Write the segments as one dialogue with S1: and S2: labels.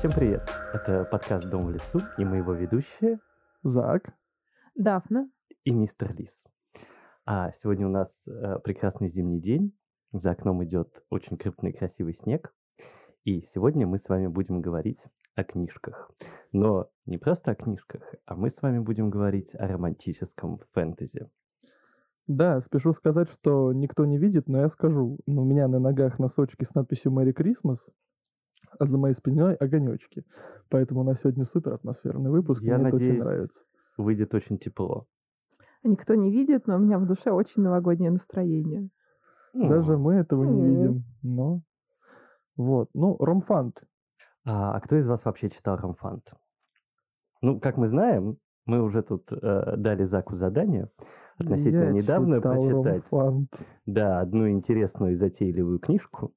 S1: Всем привет! Это подкаст «Дом в лесу» и мы его ведущие
S2: Зак.
S3: Дафна.
S1: и мистер Лис. А сегодня у нас э, прекрасный зимний день. За окном идет очень крупный красивый снег. И сегодня мы с вами будем говорить о книжках. Но не просто о книжках, а мы с вами будем говорить о романтическом фэнтези.
S2: Да, спешу сказать, что никто не видит, но я скажу. У меня на ногах носочки с надписью «Мэри Крисмас», а за моей спиной огонечки. Поэтому у нас сегодня супер атмосферный выпуск.
S1: Я
S2: Мне это
S1: надеюсь,
S2: очень нравится.
S1: Выйдет очень тепло.
S3: Никто не видит, но у меня в душе очень новогоднее настроение.
S2: Даже мы этого не
S3: М.
S2: видим. Но вот. Ну, Ромфант.
S1: А, а кто из вас вообще читал Ромфант? Ну, как мы знаем, мы уже тут э, дали Заку задание относительно
S2: Я
S1: недавно
S2: читал
S1: прочитать.
S2: Ромфант.
S1: Да, одну интересную и затейливую книжку.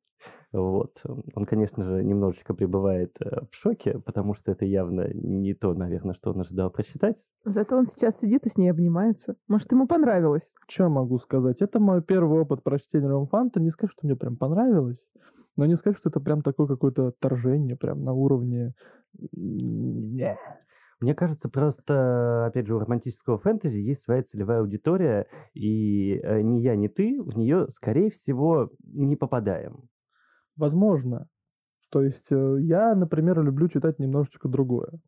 S1: Вот. Он, конечно же, немножечко пребывает э, в шоке, потому что это явно не то, наверное, что он ожидал прочитать.
S3: Зато он сейчас сидит и с ней обнимается. Может, ему понравилось?
S2: Что могу сказать? Это мой первый опыт прочтения Ромфанта. Не скажу, что мне прям понравилось, но не скажу, что это прям такое какое-то отторжение, прям на уровне... Не.
S1: Мне кажется, просто, опять же, у романтического фэнтези есть своя целевая аудитория, и э, ни я, ни ты в нее, скорее всего, не попадаем.
S2: Возможно. То есть э, я, например, люблю читать немножечко другое.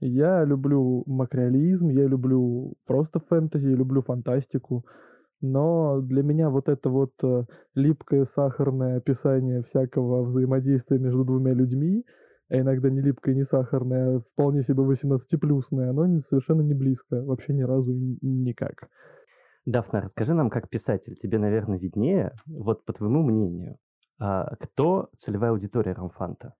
S2: Я люблю макреализм, я люблю просто фэнтези, я люблю фантастику. Но для меня вот это вот э, липкое сахарное описание всякого взаимодействия между двумя людьми, а иногда не липкое, не сахарное, вполне себе 18-плюсное, оно совершенно не близко, вообще ни разу никак.
S1: Дафна, расскажи нам, как писатель, тебе, наверное, виднее, вот по твоему мнению, кто целевая аудитория Ромфанта?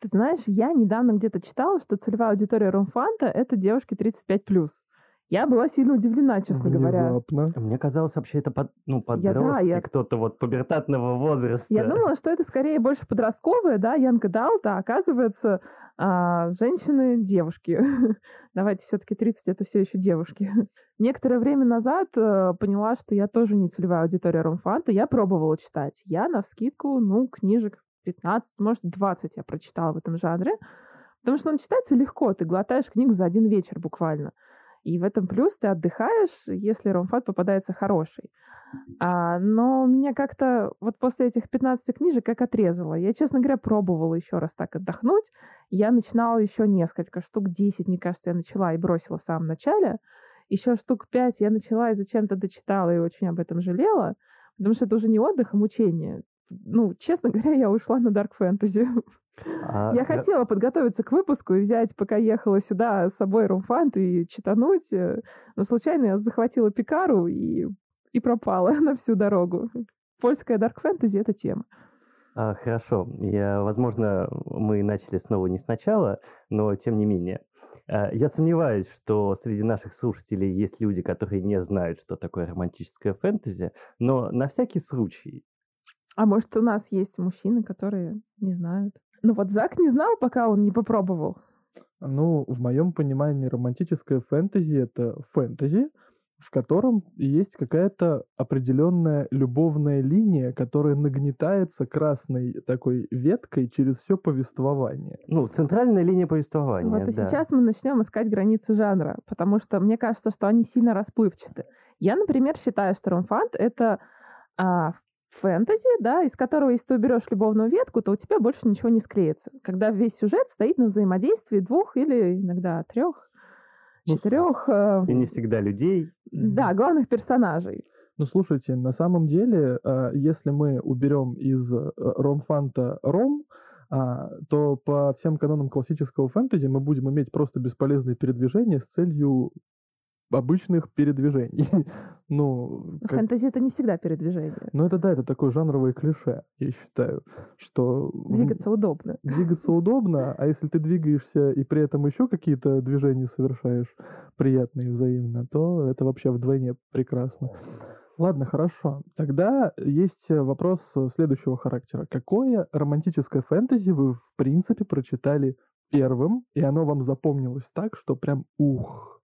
S3: Ты знаешь, я недавно где-то читала, что целевая аудитория Ромфанта — это девушки 35+. Я была сильно удивлена, честно говоря.
S2: Внезапно.
S1: Мне казалось, вообще это под, ну,
S3: Я- да,
S1: подростки,
S3: я-
S1: кто-то вот пубертатного возраста.
S3: Я думала, что это скорее больше подростковое, да, Янка Далта, а оказывается, а, женщины — девушки. Давайте все-таки 30 — это все еще девушки. Некоторое время назад э, поняла, что я тоже не целевая аудитория Ромфанта. Я пробовала читать. Я на вскидку, ну, книжек 15, может, 20 я прочитала в этом жанре. Потому что он читается легко. Ты глотаешь книгу за один вечер буквально. И в этом плюс ты отдыхаешь, если ромфат попадается хороший. А, но меня как-то вот после этих 15 книжек как отрезало. Я, честно говоря, пробовала еще раз так отдохнуть. Я начинала еще несколько, штук 10, мне кажется, я начала и бросила в самом начале. Еще штук 5 я начала и зачем-то дочитала, и очень об этом жалела. Потому что это уже не отдых, а мучение. Ну, честно говоря, я ушла на дарк фэнтези.
S1: А,
S3: Я хотела подготовиться к выпуску и взять, пока ехала сюда, с собой румфант и читануть. э, Но случайно я захватила пикару и, и пропала на всю дорогу. Польская дарк фэнтези — это тема.
S1: а, хорошо. Я, возможно, мы начали снова не сначала, но тем не менее. А, Я сомневаюсь, что среди наших слушателей есть люди, которые не знают, что такое романтическое фэнтези, но на всякий случай
S3: А может, у нас есть мужчины, которые не знают? Ну вот Зак не знал, пока он не попробовал.
S2: Ну, в моем понимании, романтическое фэнтези это фэнтези, в котором есть какая-то определенная любовная линия, которая нагнетается красной такой веткой через все повествование.
S1: Ну, центральная линия повествования,
S3: Вот и
S1: да.
S3: сейчас мы начнем искать границы жанра, потому что мне кажется, что они сильно расплывчаты. Я, например, считаю, что ромфант — это а, фэнтези, да, из которого, если ты уберешь любовную ветку, то у тебя больше ничего не склеится. Когда весь сюжет стоит на взаимодействии двух или иногда трех,
S2: Ну,
S3: четырех, э,
S1: И не всегда людей.
S3: да, главных персонажей.
S2: Ну, слушайте, на самом деле, э, если мы уберем из э, ромфанта ром, а, то по всем канонам классического фэнтези мы будем иметь просто бесполезные передвижения с целью обычных передвижений. ну, как-
S3: Фэнтези — это не всегда передвижение.
S2: ну, это да, это такое жанровое клише, я считаю, что...
S3: Двигаться удобно.
S2: Двигаться удобно, а если ты двигаешься и при этом еще какие-то движения совершаешь приятные взаимно, то это вообще вдвойне прекрасно. Ладно, хорошо. Тогда есть э, вопрос э, следующего характера. Какое романтическое фэнтези вы, в принципе, прочитали первым, и оно вам запомнилось так, что прям ух.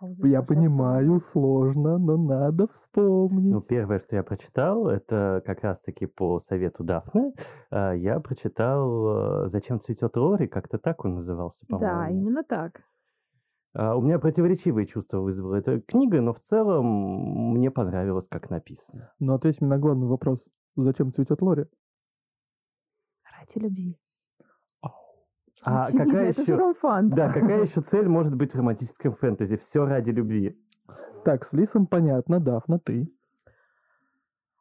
S3: Пауза
S2: Я понимаю, сложно, но надо вспомнить.
S1: Ну, первое, что я прочитал, это как раз-таки по совету Дафны. а, Я прочитал э, «Зачем цветет Лори», как-то так он назывался,
S3: Да,
S1: по-моему.
S3: именно так.
S1: А, У меня противоречивые чувства вызвала эта книга, но в целом мне понравилось, как написано.
S2: Но ответь мне на главный вопрос. Зачем цветет Лори?
S3: Ради любви.
S1: А
S3: Очевидно,
S1: какая
S3: это же
S1: еще...
S3: ромфан.
S1: Да, какая еще цель может быть в романтическом фэнтези? Все ради любви.
S2: Так, с Лисом понятно, Дафна, ты.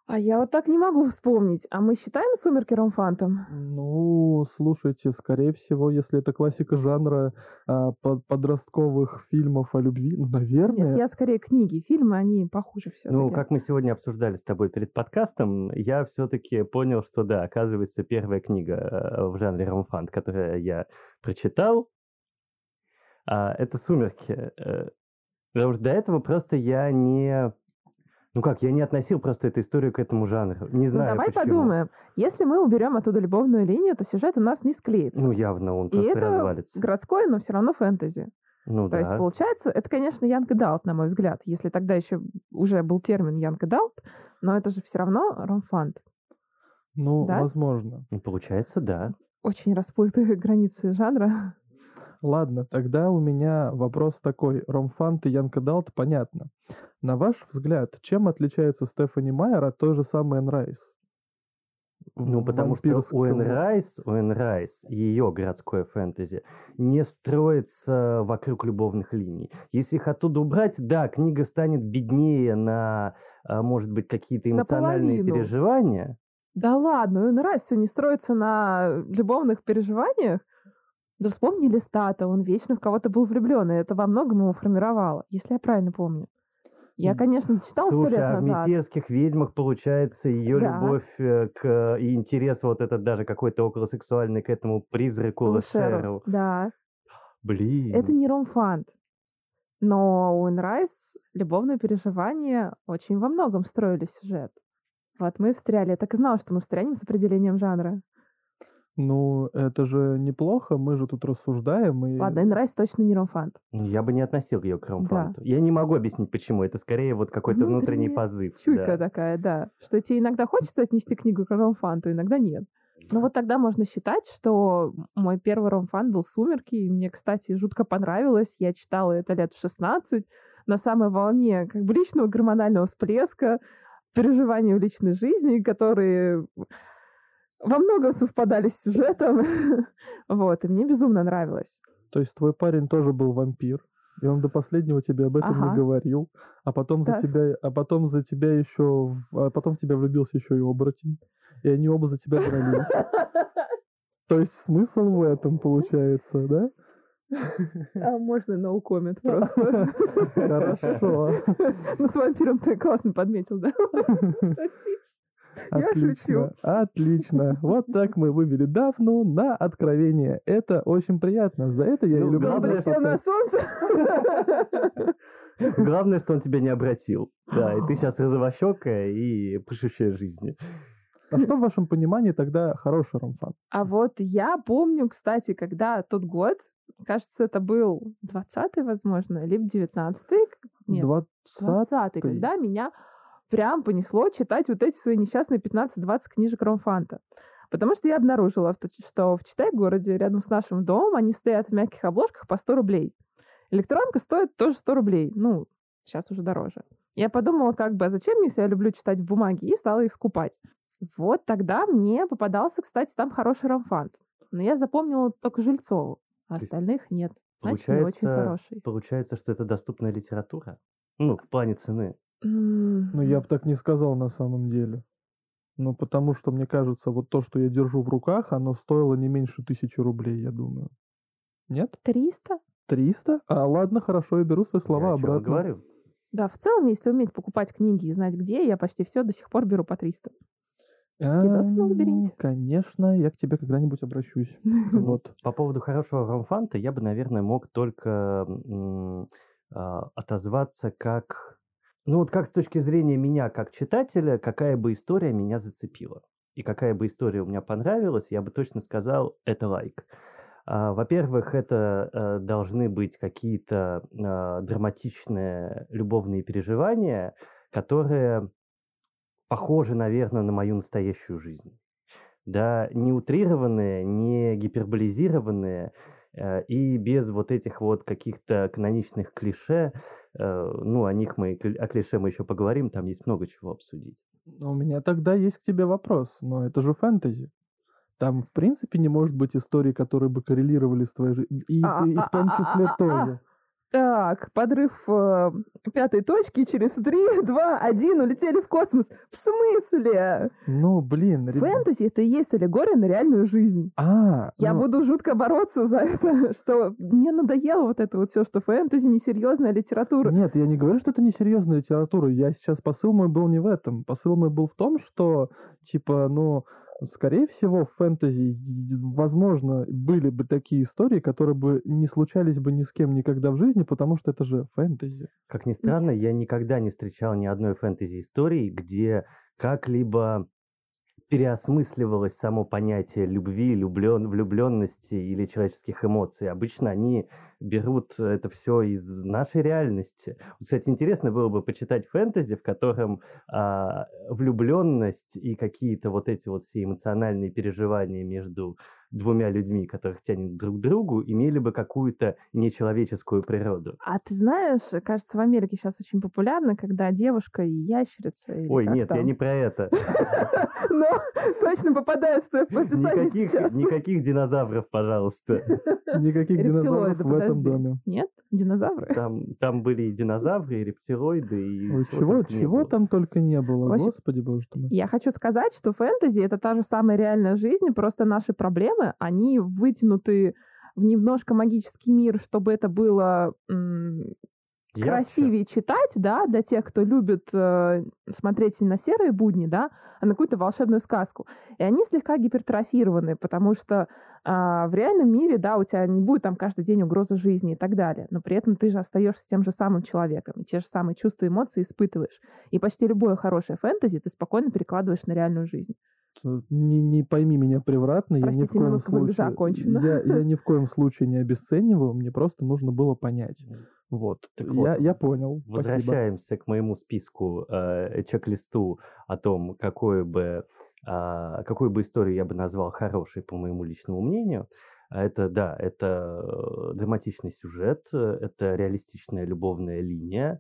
S3: А я вот так не могу вспомнить. А мы считаем «Сумерки» ромфантом?
S2: Ну, слушайте, скорее всего, если это классика жанра а, по- подростковых фильмов о любви, ну, наверное.
S3: Нет, я скорее книги. Фильмы, они похуже все
S1: Ну, как мы сегодня обсуждали с тобой перед подкастом, я все-таки понял, что да, оказывается, первая книга э, в жанре ромфант, которую я прочитал, а, это «Сумерки». Э, Потому что до этого просто я не... Ну как, я не относил просто эту историю к этому жанру. Не
S3: Ну,
S1: знаю
S3: давай
S1: почему.
S3: подумаем. Если мы уберем оттуда любовную линию, то сюжет у нас не склеится.
S1: Ну, явно он
S3: И
S1: просто
S3: это
S1: развалится.
S3: городское, но все равно фэнтези.
S1: Ну
S3: То есть,
S1: да.
S3: получается, это, конечно, young adult, на мой взгляд, если тогда еще уже был термин young adult, но это же все равно ромфант.
S2: Ну,
S3: Да?
S2: возможно.
S1: Ну, Получается, да.
S3: Очень расплытые границы жанра.
S2: Ладно, тогда у меня вопрос такой. Ромфант и young adult, понятно. На ваш взгляд, чем отличается Стефани Майер от той же самой Энн Райс?
S1: Ну, потому что у Энн Райс, у Энн Райс, ее городское фэнтези не строится вокруг любовных линий. Если их оттуда убрать, да, книга станет беднее на, а, может быть, какие-то эмоциональные
S3: Наполовину.
S1: переживания.
S3: Да ладно, ну раз все не строится на любовных переживаниях. Да вспомни Листата, он вечно в кого-то был влюблен, и это во многом его формировало, если я правильно помню. Я, конечно, читал сто
S1: Слушай,
S3: лет
S1: а
S3: назад.
S1: «Мефирских ведьмах» получается ее
S3: Да.
S1: любовь э, к и интерес вот этот даже какой-то околосексуальный к этому призраку
S3: Лошеру. Да.
S1: Блин.
S3: Это не ромфант. Но у Энн Райс любовные переживания очень во многом строили сюжет. Вот мы встряли. Я так и знала, что мы встрянем с определением жанра.
S2: Ну, это же неплохо, мы же тут рассуждаем. И...
S3: Ладно, Энн Райс точно не ромфант.
S1: Я бы не относил ее к ромфанту. Я не могу объяснить, почему. Это скорее вот какой-то внутренний
S3: Внутренняя
S1: позыв.
S3: Чуйка
S1: да.
S3: такая, да. Что тебе иногда хочется отнести книгу к ромфанту, иногда нет. Ну вот тогда можно считать, что мой первый ромфан был «Сумерки», и мне, кстати, жутко понравилось. Я читала это лет в 16 на самой волне как бы личного гормонального всплеска, переживаний в личной жизни, которые во многом совпадали с сюжетом. Вот, и мне безумно нравилось.
S2: То есть твой парень тоже был вампир, и он до последнего тебе об этом
S3: Ага.
S2: не говорил, а потом за
S3: Да.
S2: тебя, а потом за тебя еще, в- а потом в тебя влюбился еще и оборотень, и они оба за тебя дрались. То есть смысл в этом получается, да?
S3: А можно no comment просто.
S2: Хорошо.
S3: Ну, с вампиром ты классно подметил, да? Простите. Я
S2: Отлично,
S3: шучу.
S2: отлично. Вот так мы вывели Дафну на откровение. Это очень приятно. За это я и
S1: Ну,
S2: люблю
S1: главное,
S2: подкаст.
S3: на солнце.
S1: Главное, что он тебя не обратил. Да, и ты сейчас розовощекая и пышущая жизнью.
S2: А что в вашем понимании тогда хороший ромфан?
S3: А вот я помню, кстати, когда тот год, кажется, это был 20-й, возможно, либо 19-й, нет,
S2: 20
S3: 20-й, когда меня прям понесло читать вот эти свои несчастные 15-20 книжек Ромфанта. Потому что я обнаружила, что в Читай-городе рядом с нашим домом они стоят в мягких обложках по 100 рублей. Электронка стоит тоже 100 рублей. Ну, сейчас уже дороже. Я подумала, как бы, а зачем мне, если я люблю читать в бумаге, и стала их скупать. Вот тогда мне попадался, кстати, там хороший ромфант. Но я запомнила только Жильцову, а остальных нет. Значит, не очень
S1: Получается,
S3: хороший.
S1: получается, что это доступная литература? Ну, в плане цены.
S2: Ну, я бы так не сказал на самом деле. Ну, потому что, мне кажется, вот то, что я держу в руках, оно стоило не меньше тысячи рублей, я думаю. Нет?
S3: 300?
S2: 300? А, ладно, хорошо, я беру свои слова
S1: Я
S2: обратно.
S1: говорю.
S3: Да, в целом, если уметь покупать книги и знать где, я почти все до сих пор беру по 300. Скидался на
S2: Ам,
S3: лабиринте?
S2: Конечно, я к тебе когда-нибудь обращусь. Вот.
S1: По поводу хорошего ромфанта я бы, наверное, мог только а, отозваться как... Ну вот как с точки зрения меня, как читателя, какая бы история меня зацепила. И какая бы история у меня понравилась, я бы точно сказал, это лайк. А, Во-первых, это э, должны быть какие-то а, драматичные любовные переживания, которые похожи, наверное, на мою настоящую жизнь. Да, не утрированные, не гиперболизированные, и без вот этих вот каких-то каноничных клише, э, ну, о них мы, о клише мы еще поговорим, там есть много чего обсудить.
S2: У меня тогда есть к тебе вопрос, но это же фэнтези. Там, в принципе, не может быть истории, которые бы коррелировали с твоей жизнью. И, и
S3: а,
S2: в том числе тоже.
S3: Так, подрыв э, пятой точки через 3, 2, 1 улетели в космос. В смысле?
S2: Ну, блин. ребят-
S3: Фэнтези — это и есть аллегория на реальную жизнь.
S2: А,
S3: Я
S2: ну,
S3: буду жутко бороться за это, что мне надоело вот это вот все, что фэнтези несерьезная литература.
S2: Нет, я не говорю, что это несерьезная литература. Я сейчас посыл мой был не в этом. Посыл мой был в том, что, типа, ну, скорее всего, в фэнтези, возможно, были бы такие истории, которые бы не случались бы ни с кем никогда в жизни, потому что это же фэнтези.
S1: Как ни странно, я никогда не встречал ни одной фэнтези-истории, где как-либо переосмысливалось само понятие любви, влюблен, влюбленности или человеческих эмоций. Обычно они берут это все из нашей реальности. Кстати, интересно было бы почитать фэнтези, в котором а, влюбленность и какие-то вот эти вот все эмоциональные переживания между двумя людьми, которых тянет друг к другу, имели бы какую-то нечеловеческую природу.
S3: А ты знаешь, кажется, в Америке сейчас очень популярно, когда девушка и ящерица. или
S1: Ой, нет, я
S3: там.
S1: не про это.
S3: Но точно попадает в твое описание
S1: Никаких,
S3: сейчас.
S1: никаких динозавров, пожалуйста.
S2: Никаких динозавров в этом
S3: подожди.
S2: доме.
S3: Нет? Динозавры?
S1: Там, там были и динозавры, и рептилоиды, и
S2: Ой,
S1: чего
S2: чего, там только не было,
S3: общем,
S2: господи боже мой.
S3: Я хочу сказать, что фэнтези — это та же самая реальная жизнь, просто наши проблемы, они вытянуты в немножко магический мир, чтобы это было
S1: Ярче.
S3: красивее читать, да, для тех, кто любит э, смотреть на серые будни, да, а на какую-то волшебную сказку. И они слегка гипертрофированы, потому что а, в реальном мире, да, у тебя не будет там каждый день угрозы жизни и так далее, но при этом ты же остаешься тем же самым человеком, и те же самые чувства и эмоции испытываешь. И почти любое хорошее фэнтези ты спокойно перекладываешь на реальную жизнь.
S2: Не, не пойми меня превратно, я ни в
S3: Простите,
S2: коем случае...
S3: окончена.
S2: Я, я ни в коем случае не обесцениваю, мне просто нужно было понять. Вот.
S1: Так
S2: я,
S1: вот,
S2: я понял. Спасибо.
S1: Возвращаемся к моему списку, э, чек-листу о том, какой бы, а, какую бы историю я бы назвал хорошей, по моему личному мнению. А Это, да, это э, драматичный сюжет, э, это реалистичная любовная линия,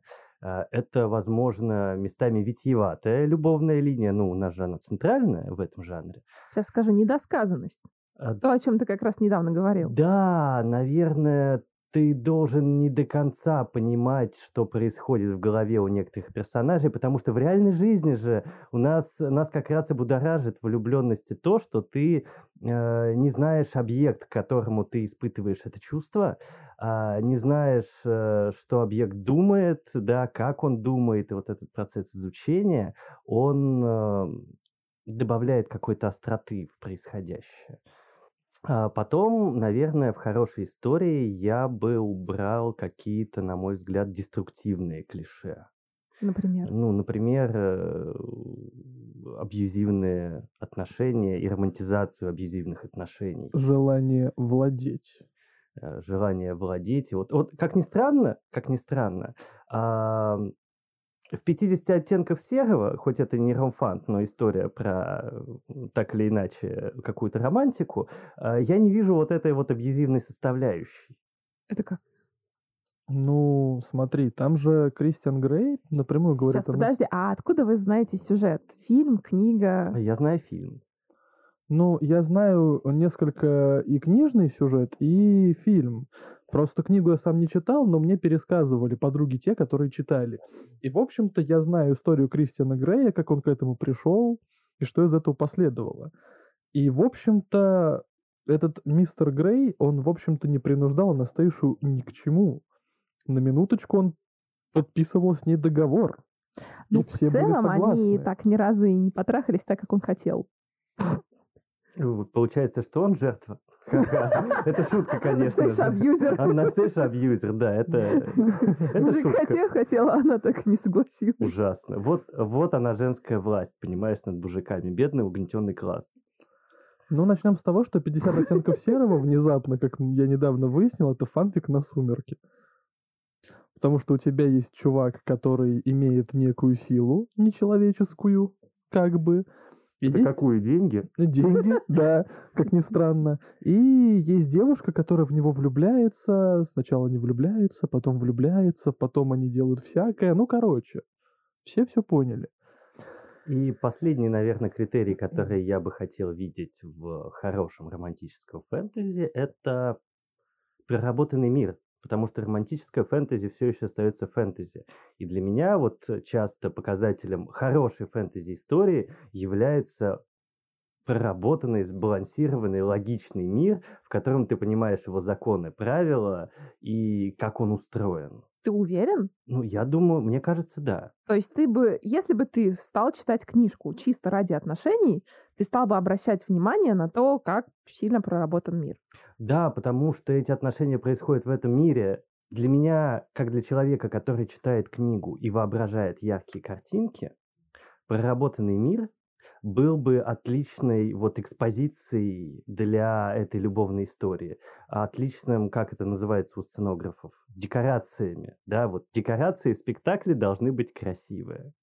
S1: это, возможно, местами витиеватая любовная линия, ну, у нас же она центральная в этом жанре.
S3: Сейчас скажу недосказанность.
S1: А,
S3: То, о чем ты как раз недавно говорил.
S1: Да, наверное, ты должен не до конца понимать, что происходит в голове у некоторых персонажей, потому что в реальной жизни же у нас, нас как раз и будоражит влюбленности то, что ты э, не знаешь объект, к которому ты испытываешь это чувство, а, не знаешь, э, что объект думает, да, как он думает, и вот этот процесс изучения, он э, добавляет какой-то остроты в происходящее. А потом, наверное, в хорошей истории я бы убрал какие-то, на мой взгляд, деструктивные клише.
S3: Например.
S1: Ну, например, э, абьюзивные отношения и романтизацию абьюзивных отношений.
S2: Желание владеть.
S1: э, желание владеть. И Вот, вот как ни странно, как ни странно, в 50 оттенков серого, хоть это не ромфант, но история про э, так или иначе какую-то романтику, а, я не вижу вот этой вот абьюзивной составляющей.
S3: Это как?
S2: Ну, смотри, там же Кристиан Грей напрямую говорит
S3: Сейчас,
S2: о том,
S3: подожди, а откуда вы знаете сюжет? Фильм, книга?
S1: Я знаю фильм.
S2: Ну, я знаю несколько и книжный сюжет, и фильм. Просто книгу я сам не читал, но мне пересказывали подруги те, которые читали. И, в общем-то, я знаю историю Кристиана Грея, как он к этому пришел, и что из этого последовало. И, в общем-то, этот мистер Грей, он, в общем-то, не принуждал Анастейшу ни к чему. На минуточку он подписывал с ней договор.
S3: Ну,
S2: и
S3: в
S2: все были
S3: целом они так ни разу и не потрахались так, как он хотел.
S1: Получается, что он жертва. Это шутка, конечно же.
S3: абьюзер.
S1: Анастейша абьюзер, да, это, это
S3: Мужик
S1: шутка.
S3: хотел, хотел, а она так и не согласилась.
S1: Ужасно. Вот, вот она женская власть, понимаешь, над мужиками. Бедный угнетенный класс.
S2: Ну, начнем с того, что 50 оттенков серого внезапно, как я недавно выяснил, это фанфик на сумерки. Потому что у тебя есть чувак, который имеет некую силу нечеловеческую, как бы.
S1: За
S2: есть
S1: какую деньги?
S2: деньги, да, как ни странно. И есть девушка, которая в него влюбляется. Сначала не влюбляется, потом влюбляется, потом они делают всякое. Ну, короче, все все поняли.
S1: И последний, наверное, критерий, который я бы хотел видеть в хорошем романтическом фэнтези, это проработанный мир. Потому что романтическое фэнтези все еще остается фэнтези. И для меня вот часто показателем хорошей фэнтези-истории является проработанный, сбалансированный, логичный мир, в котором ты понимаешь его законы, правила и как он устроен.
S3: Ты уверен?
S1: Ну, я думаю, мне кажется, да.
S3: То есть ты бы, если бы ты стал читать книжку чисто ради отношений, ты стал бы обращать внимание на то, как сильно проработан мир.
S1: Да, потому что эти отношения происходят в этом мире. Для меня, как для человека, который читает книгу и воображает яркие картинки, проработанный мир был бы отличной вот экспозицией для этой любовной истории, отличным, как это называется у сценографов, декорациями, да, вот декорации спектакля должны быть красивые.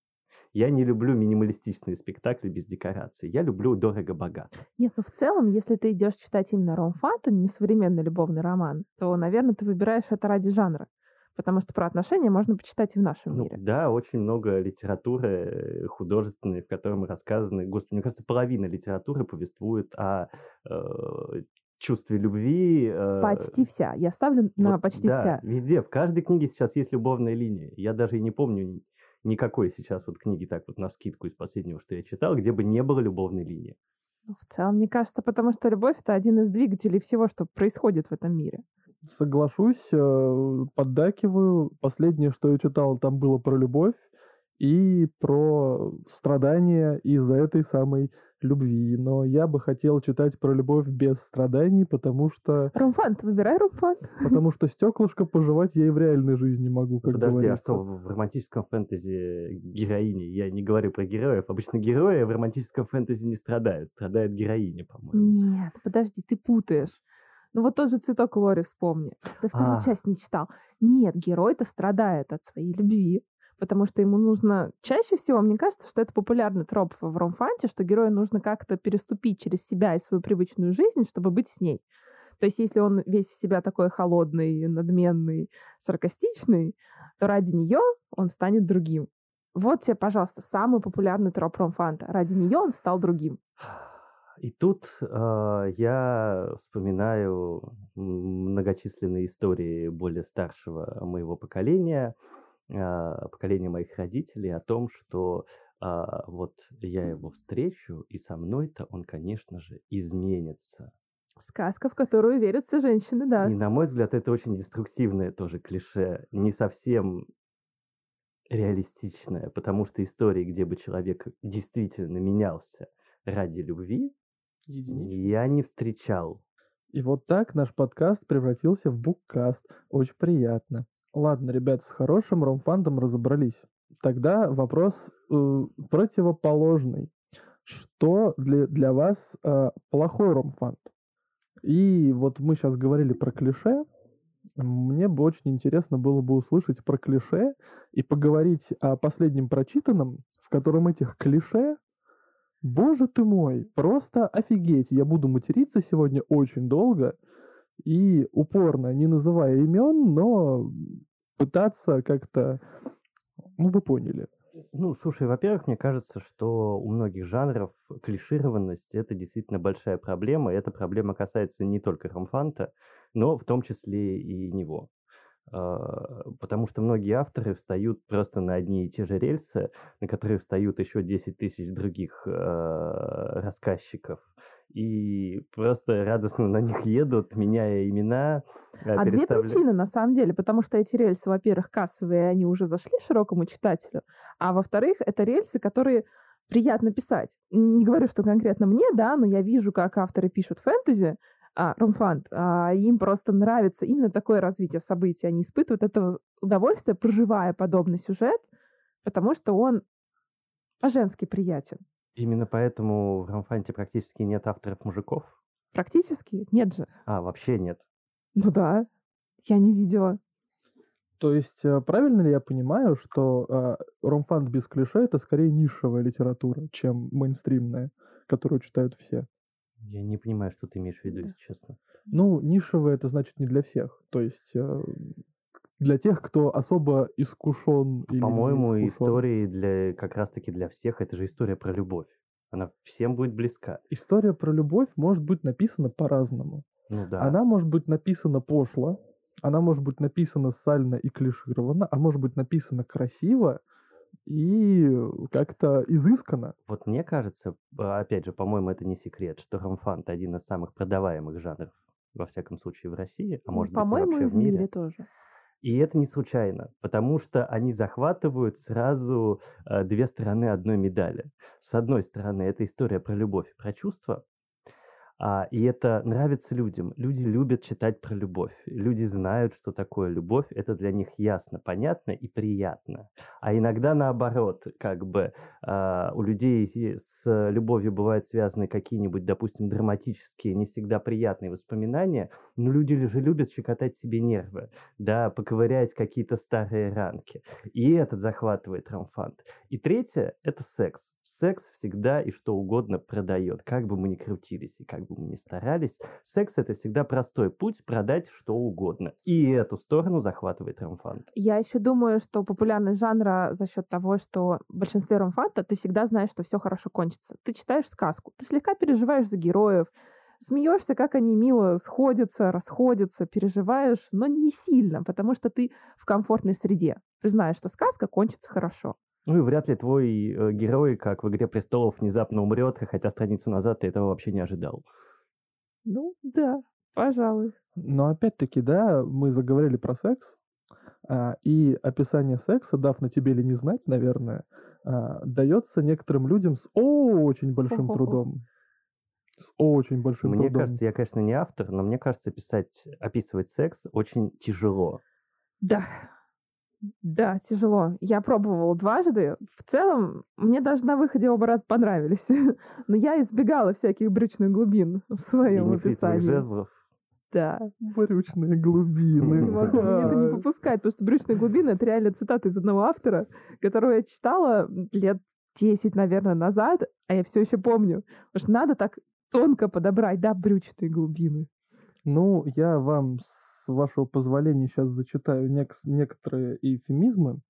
S1: Я не люблю минималистичные спектакли без декораций. Я люблю дорого-богато.
S3: Нет, ну в целом, если ты идешь читать именно ромфант, а не современный любовный роман, то, наверное, ты выбираешь это ради жанра. Потому что про отношения можно почитать и в нашем
S1: Ну,
S3: мире.
S1: да, очень много литературы э, художественной, в котором рассказаны... Господи, мне кажется, половина литературы повествует о э, чувстве любви. э,
S3: Почти вся. Я ставлю на
S1: вот,
S3: почти
S1: да,
S3: вся.
S1: везде, в каждой книге сейчас есть любовная линия. Я даже и не помню никакой сейчас вот книги так вот на скидку из последнего, что я читал, где бы не было любовной линии.
S3: Ну, в целом, мне кажется, потому что любовь — это один из двигателей всего, что происходит в этом мире.
S2: Соглашусь, э, поддакиваю. Последнее, что я читал, там было про любовь и про страдания из-за этой самой любви. Но я бы хотел читать про любовь без страданий, потому что,
S3: Ромфант, выбирай ромфант.
S2: потому что стеклышко пожевать я и в реальной жизни могу, как
S1: Подожди,
S2: говорится.
S1: а что в в романтическом фэнтези героини? Я не говорю про героев. Обычно герои в романтическом фэнтези не страдают. Страдает героиня, по-моему.
S3: Нет, подожди, ты путаешь. Ну вот тот же цветок Лори вспомни. Ты вторую
S1: А.
S3: часть не читал. Нет, герой-то страдает от своей любви. Потому что ему нужно... Чаще всего, мне кажется, что это популярный троп в ромфанте, что герою нужно как-то переступить через себя и свою привычную жизнь, чтобы быть с ней. То есть если он весь себя такой холодный, надменный, саркастичный, то ради нее он станет другим. Вот тебе, пожалуйста, самый популярный троп ромфанта. Ради нее он стал другим.
S1: И тут э, я вспоминаю многочисленные истории более старшего моего поколения, а, поколения моих родителей о том, что а, вот я его встречу, и со мной-то он, конечно же, изменится.
S3: Сказка, в которую верят все женщины, да.
S1: И, на мой взгляд, это очень деструктивное тоже клише, не совсем реалистичное, потому что истории, где бы человек действительно менялся ради любви, я не встречал.
S2: И вот так наш подкаст превратился в буккаст. Очень приятно. Ладно, ребят, с хорошим ромфандом разобрались. Тогда вопрос э, противоположный. Что для, для вас э, плохой ромфанд? И вот мы сейчас говорили про клише. Мне бы очень интересно было бы услышать про клише и поговорить о последнем прочитанном, в котором этих клише Боже ты мой, просто офигеть. Я буду материться сегодня очень долго и упорно, не называя имен, но пытаться как-то... Ну, вы поняли.
S1: Ну, слушай, во-первых, мне кажется, что у многих жанров клишированность – это действительно большая проблема. Эта проблема касается не только ромфанта, но в том числе и него. А, Потому что многие авторы встают просто на одни и те же рельсы, на которые встают еще 10 тысяч других а, рассказчиков. И просто радостно на них едут, меняя имена.
S3: А две
S1: переставля-
S3: причины, на самом деле, потому что эти рельсы, во-первых, кассовые, они уже зашли широкому читателю, а во-вторых, это рельсы, которые приятно писать. Не говорю, что конкретно мне, да, но я вижу, как авторы пишут фэнтези, а, ромфант, а им просто нравится именно такое развитие событий. Они испытывают это удовольствие, проживая подобный сюжет, потому что он по-женски приятен.
S1: Именно поэтому в Рамфанте практически нет авторов мужиков?
S3: Практически? Нет же.
S1: А, вообще нет.
S3: Ну да, я не видела.
S2: То есть э, правильно ли я понимаю, что э, ромфант без клише это скорее нишевая литература, чем мейнстримная, которую читают все?
S1: Я не понимаю, что ты имеешь в виду, если честно.
S2: Ну, нишевая это значит не для всех. То есть э, для тех, кто особо искушен не
S1: По-моему, истории для как раз-таки для всех это же история про любовь. Она всем будет близка.
S2: История про любовь может быть написана по-разному.
S1: Ну да.
S2: Она может быть написана пошло, она может быть написана сально и клишированно, а может быть написана красиво и как-то изысканно.
S1: Вот мне кажется, а, опять же, по-моему, это не секрет, что ромфант один из самых продаваемых жанров, во всяком случае, в России, а может быть и
S3: По-моему,
S1: вообще
S3: и
S1: в мире.
S3: тоже.
S1: И это не случайно, потому что они захватывают сразу э, две стороны одной медали. С одной стороны, это история про любовь про чувства, а, и это нравится людям. Люди любят читать про любовь. Люди знают, что такое любовь. Это для них ясно, понятно и приятно. А иногда наоборот, как бы а, у людей с любовью бывают связаны какие-нибудь, допустим, драматические, не всегда приятные воспоминания, но люди же любят щекотать себе нервы, да, поковырять какие-то старые ранки. И этот захватывает рамфант. И третье – это секс. Секс всегда и что угодно продает, как бы мы ни крутились и как бы мы ни старались. Секс – это всегда простой путь продать что угодно. И эту сторону захватывает рамфант.
S3: Я еще думаю, что популярность жанра за счет того, что в большинстве ромфанта ты всегда знаешь, что все хорошо кончится. Ты читаешь сказку, ты слегка переживаешь за героев, смеешься, как они мило сходятся, расходятся, переживаешь, но не сильно, потому что ты в комфортной среде. Ты знаешь, что сказка кончится хорошо.
S1: Ну и вряд ли твой э, герой, как в «Игре престолов», внезапно умрет, хотя страницу назад ты этого вообще не ожидал.
S3: Ну да, пожалуй.
S2: Но опять-таки, да, мы заговорили про секс, а, и описание секса, дав на тебе или не знать, наверное, а, дается некоторым людям с очень большим
S3: Хо-хо-хо.
S2: трудом. С очень большим
S1: Мне
S2: трудом.
S1: кажется, я, конечно, не автор, но мне кажется, писать, описывать секс очень тяжело.
S3: Да. Да, тяжело. Я пробовала дважды. В целом, мне даже на выходе оба раза понравились. Но я избегала всяких брючных глубин в своем описании.
S1: жезлов.
S3: Да.
S2: Брючные глубины.
S3: Не могу мне это не попускать, потому что брючные глубины — это реально цитата из одного автора, которую я читала лет 10, наверное, назад, а я все еще помню. Потому что надо так тонко подобрать, да, брючные глубины.
S2: Ну, я вам, с вашего позволения, сейчас зачитаю нек- некоторые эвфемизмы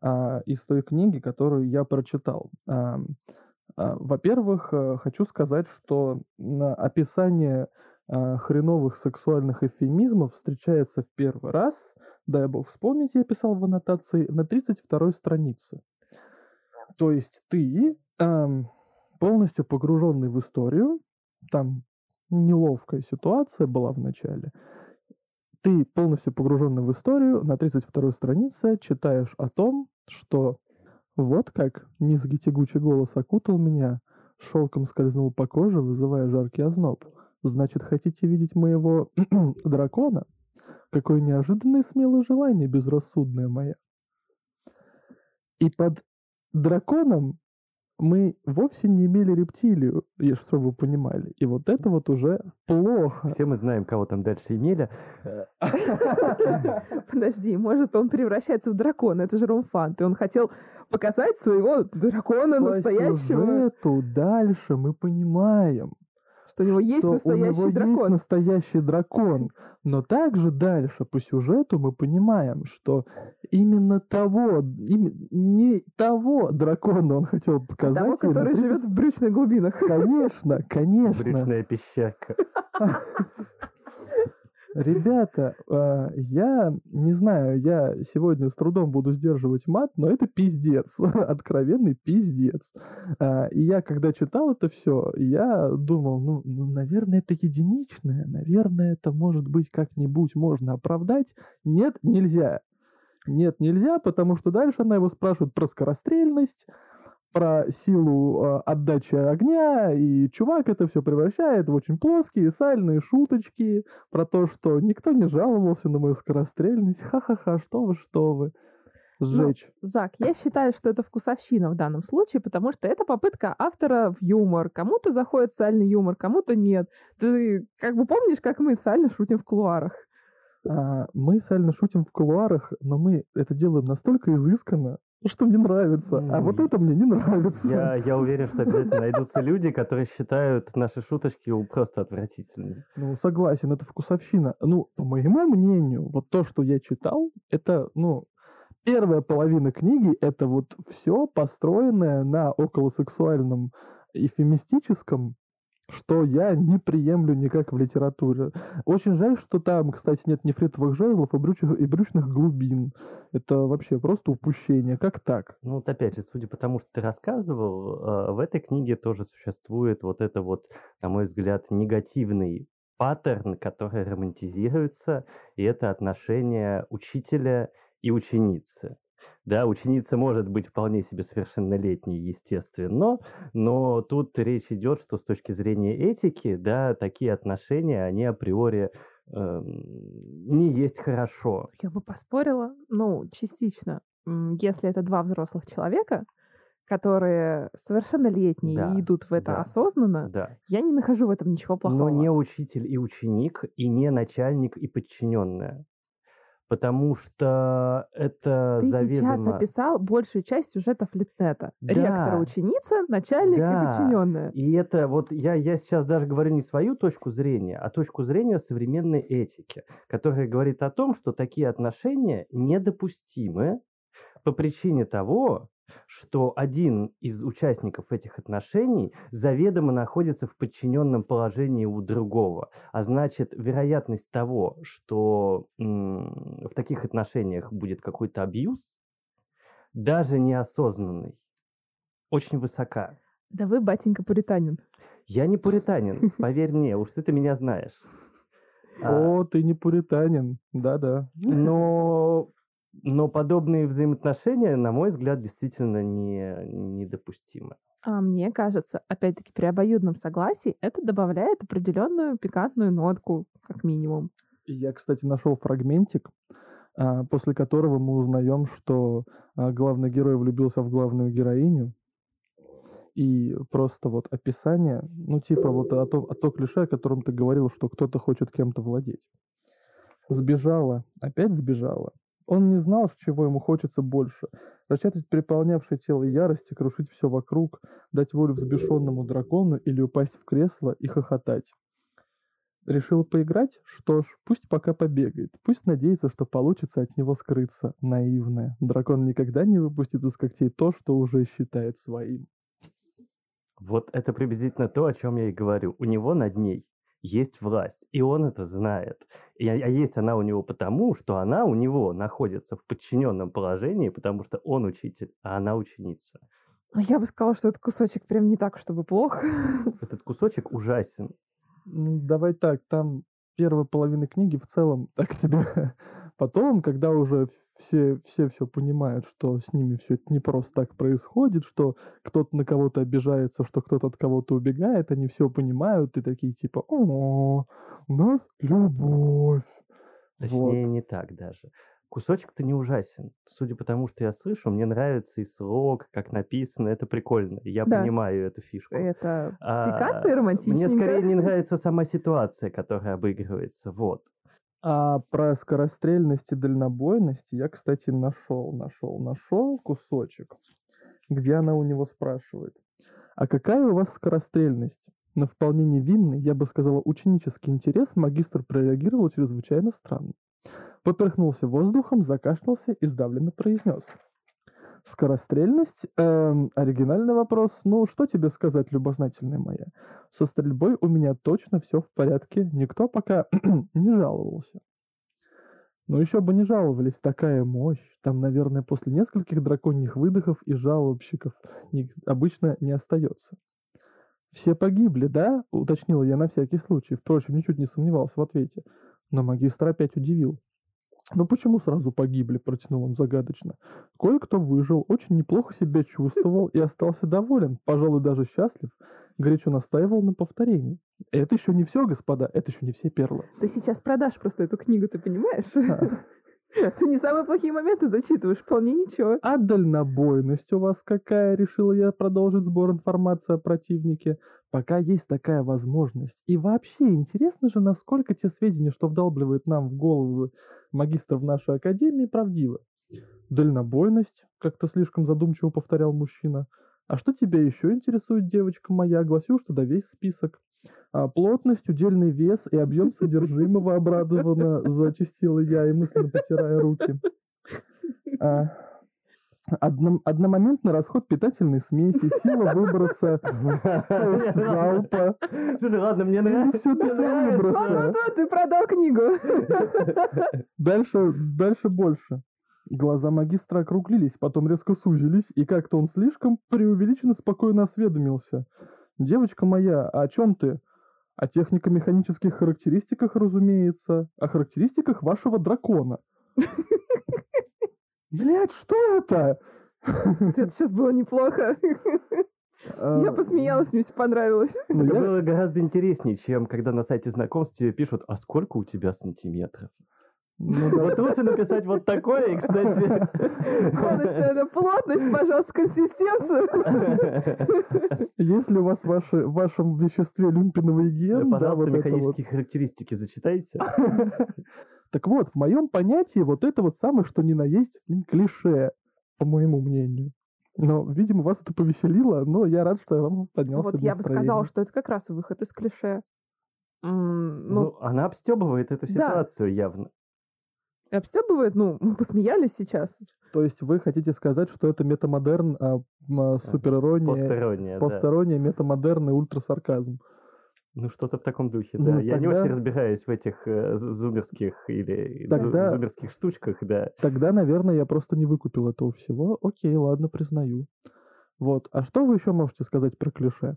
S2: а, из той книги, которую я прочитал. А, а, во-первых, э, хочу сказать, что описание а, хреновых сексуальных эвфемизмов встречается в первый раз, дай бог вспомнить, я писал в аннотации, на 32 странице. То есть ты, ам, полностью погруженный в историю, там неловкая ситуация была в начале. Ты полностью погруженный в историю, на 32 странице читаешь о том, что вот как низкий тягучий голос окутал меня, шелком скользнул по коже, вызывая жаркий озноб. Значит, хотите видеть моего дракона? Какое неожиданное смелое желание, безрассудное мое. И под драконом мы вовсе не имели рептилию, и чтобы вы понимали. И вот это вот уже плохо.
S1: Все мы знаем, кого там дальше имели.
S3: Подожди, может, он превращается в дракона, это же Ромфант, и он хотел показать своего дракона
S2: По
S3: настоящего,
S2: сюжету дальше мы понимаем,
S3: что у него есть
S2: что у
S3: настоящий
S2: него есть
S3: дракон.
S2: настоящий дракон. Но также дальше по сюжету мы понимаем, что именно того, им- не того дракона он хотел показать.
S3: Того, который
S2: 30
S3: живет в брючных глубинах.
S2: Конечно, конечно.
S1: Брючная пещерка.
S2: Ребята, а, я не знаю, я сегодня с трудом буду сдерживать мат, но это пиздец, откровенный пиздец. А, И я, когда читал это все, я думал, ну, ну, наверное, это единичное, наверное, это, может быть, как-нибудь можно оправдать. Нет, нельзя. Нет, нельзя, потому что дальше она его спрашивает про скорострельность, про силу а, отдачи огня, и чувак это все превращает в очень плоские, сальные шуточки про то, что никто не жаловался на мою скорострельность. Ха-ха-ха, что вы, что вы. Сжечь.
S3: Зак, я считаю, что это вкусовщина в данном случае, потому что это попытка автора в юмор. Кому-то заходит сальный юмор, кому-то нет. Ты как бы помнишь, как мы сально шутим в кулуарах?
S2: А, мы сально шутим в кулуарах, но мы это делаем настолько изысканно, что мне нравится. А вот это мне не нравится.
S1: Я, я уверен, что обязательно найдутся люди, которые считают наши шуточки просто отвратительными.
S2: Ну, согласен, это вкусовщина. Ну, по моему мнению, вот то, что я читал, это, ну, первая половина книги, это вот все построенное на околосексуальном эфемистическом, что я не приемлю никак в литературе. Очень жаль, что там, кстати, нет нефритовых жезлов и, брючих, и брючных глубин. Это вообще просто упущение. Как так?
S1: Ну, вот опять же, судя по тому, что ты рассказывал, э, в этой книге тоже существует вот это вот, на мой взгляд, негативный паттерн, который романтизируется, и это отношение учителя и ученицы. Да, ученица может быть вполне себе совершеннолетней, естественно, но тут речь идет, что с точки зрения этики, да, такие отношения, они априори эм, не есть хорошо.
S3: Я бы поспорила, ну, частично. Если это два взрослых человека, которые совершеннолетние
S1: Да,
S3: и идут в это
S1: да,
S3: осознанно,
S1: Да.
S3: я не нахожу в этом ничего плохого.
S1: Но не учитель и ученик, и не начальник и подчиненная. Потому что это
S3: Ты сейчас
S1: заведомо...
S3: описал большую часть сюжетов Литнета.
S1: Да.
S3: ученица, начальник
S1: Да.
S3: и подчиненная.
S1: И это вот я, я сейчас даже говорю не свою точку зрения, а точку зрения современной этики, которая говорит о том, что такие отношения недопустимы по причине того, что один из участников этих отношений заведомо находится в подчиненном положении у другого. А значит, вероятность того, что м, в таких отношениях будет какой-то абьюз, даже неосознанный, очень высока.
S3: Да вы, батенька, пуританин.
S1: Я не пуританин, поверь мне, уж ты меня знаешь. А,
S2: О, ты не пуританин. Да-да.
S1: но, но подобные взаимоотношения, на мой взгляд, действительно не, недопустимы.
S3: А мне кажется, опять-таки, при обоюдном согласии это добавляет определенную пикантную нотку, как минимум.
S2: Я, кстати, нашел фрагментик, а, после которого мы узнаем, что а, главный герой влюбился в главную героиню. И просто вот описание, ну типа вот о том, о то клише, о котором ты говорил, что кто-то хочет кем-то владеть. Сбежала, опять сбежала. Он не знал, с чего ему хочется больше. Расчатать переполнявшее тело ярости, крушить все вокруг, дать волю взбешенному дракону или упасть в кресло и хохотать. Решила поиграть? Что ж, пусть пока побегает. Пусть надеется, что получится от него скрыться. Наивная. Дракон никогда не выпустит из когтей то, что уже считает своим.
S1: Вот это приблизительно то, о чем я и говорю. У него над ней есть власть, и он это знает. И, а есть она у него потому, что она у него находится в подчиненном положении, потому что он учитель, а она ученица.
S3: Но Я бы сказала, что этот кусочек прям не так, чтобы плохо.
S1: Этот кусочек ужасен.
S2: Давай так, там первая половина книги в целом так себе. Потом, когда уже все все все понимают, что с ними все это не просто так происходит, что кто-то на кого-то обижается, что кто-то от кого-то убегает, они все понимают и такие типа, о, у нас любовь.
S1: Точнее,
S2: Вот.
S1: не так даже. Кусочек-то не ужасен. Судя по тому, что я слышу, мне нравится и слог, как написано, это прикольно. Я
S3: Да.
S1: понимаю эту фишку.
S3: Это
S1: А,
S3: пикантно и романтичненько.
S1: Мне скорее не нравится сама ситуация, которая обыгрывается. Вот.
S2: А про скорострельность и дальнобойность я, кстати, нашел, нашел, нашел кусочек, где она у него спрашивает. А какая у вас скорострельность? На вполне невинный, я бы сказала, ученический интерес магистр прореагировал чрезвычайно странно. Поперхнулся воздухом, закашлялся и сдавленно произнес. Скорострельность? Эм, оригинальный вопрос. Ну, что тебе сказать, любознательная моя? Со стрельбой у меня точно все в порядке. Никто пока не жаловался. Но еще бы не жаловались, такая мощь. Там, наверное, после нескольких драконьих выдохов и жалобщиков обычно не остается. «Все погибли, да?» — уточнила я на всякий случай. Впрочем, ничуть не сомневался в ответе. Но магистр опять удивил. «Ну почему сразу погибли?» — протянул он загадочно. «Кое-кто выжил, очень неплохо себя чувствовал и остался доволен, пожалуй, даже счастлив. Горячо настаивал на повторении. Это еще не все, господа, это еще не все перлы.
S3: Ты сейчас продашь просто эту книгу, ты понимаешь?
S2: А.
S3: Ты не самые плохие моменты зачитываешь, вполне ничего.
S2: А дальнобойность у вас какая? Решила я продолжить сбор информации о противнике. Пока есть такая возможность. И вообще, интересно же, насколько те сведения, что вдалбливает нам в голову магистр в нашей академии, правдивы. Дальнобойность, как-то слишком задумчиво повторял мужчина. А что тебя еще интересует, девочка моя? Огласил, что да весь список. А, плотность, удельный вес и объем содержимого обрадованно зачастила я и мысленно потирая руки. А, одном, одномоментный расход питательной смеси, сила выброса, залпа.
S1: Слушай, ладно, мне
S2: Ну,
S1: нравится.
S2: все-таки
S1: нравится.
S2: выброса.
S3: Вот, ты продал книгу.
S2: Дальше, дальше больше. Глаза магистра округлились, потом резко сузились, и как-то он слишком преувеличенно спокойно осведомился. «Девочка моя, а о чем ты?» «О технико-механических характеристиках, разумеется. О характеристиках вашего дракона». Блять, что это?
S3: Это сейчас было неплохо. Я
S2: А,
S3: посмеялась, мне все понравилось.
S2: ну,
S1: Это
S2: я-
S1: было гораздо интереснее, чем когда на сайте знакомств тебе пишут, а сколько у тебя сантиметров?
S2: Ну да.
S1: Вот лучше написать вот такое, и, кстати.
S3: Полностью это плотность, пожалуйста, консистенцию.
S2: Если у вас в вашем веществе люмпиновый ген, да,
S1: Пожалуйста,
S2: вот это вот.
S1: механические характеристики зачитайте.
S2: Так вот, в моем понятии вот это вот самое, что ни на есть, клише, по моему мнению. Но, видимо, вас это повеселило, но я рад, что я вам поднял
S3: Вот я бы сказала, что это как раз выход из клише. Ну,
S1: Ну, она обстебывает эту ситуацию явно.
S3: Обстебывает, ну, мы посмеялись сейчас.
S2: То есть вы хотите сказать, что это метамодерн, а, а, суперирония,
S1: Посторонняя, да.
S2: посторонняя, метамодерн и ультрасарказм.
S1: Ну, что-то в таком духе,
S2: Ну,
S1: да. Я не очень разбираюсь в этих э, зу- зумерских или
S2: Тогда-
S1: зумерских штучках, да.
S2: Тогда, наверное, я просто не выкупил этого всего. Окей, ладно, признаю. Вот. А что вы еще можете сказать про клише?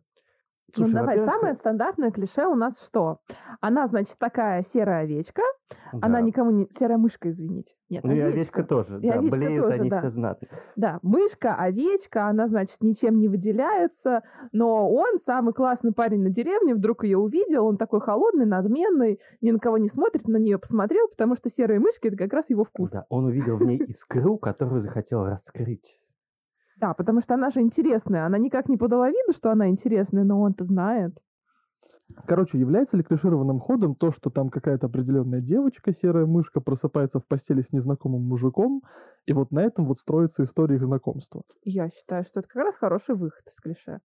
S1: Слушай,
S3: ну, давай, самое стандартное клише у нас что? Она, значит, такая серая овечка, она
S1: да.
S3: никому не... Серая мышка, извините. Нет,
S1: Ну и овечка тоже,
S3: И
S1: да.
S3: овечка
S1: Блеют
S3: тоже,
S1: они
S3: да.
S1: все знатно.
S3: Да, мышка, овечка, она, значит, ничем не выделяется, но он, самый классный парень на деревне, вдруг ее увидел, он такой холодный, надменный, ни на кого не смотрит, на нее посмотрел, потому что серые мышки — это как раз его вкус.
S1: Да, он увидел в ней искру, которую захотел раскрыть.
S3: Да, потому что она же интересная, она никак не подала виду, что она интересная, но он-то знает.
S2: Короче, является ли клишированным ходом то, что там какая-то определенная девочка, серая мышка, просыпается в постели с незнакомым мужиком, и вот на этом вот строится история их знакомства?
S3: Я считаю, что это как раз хороший выход из клише.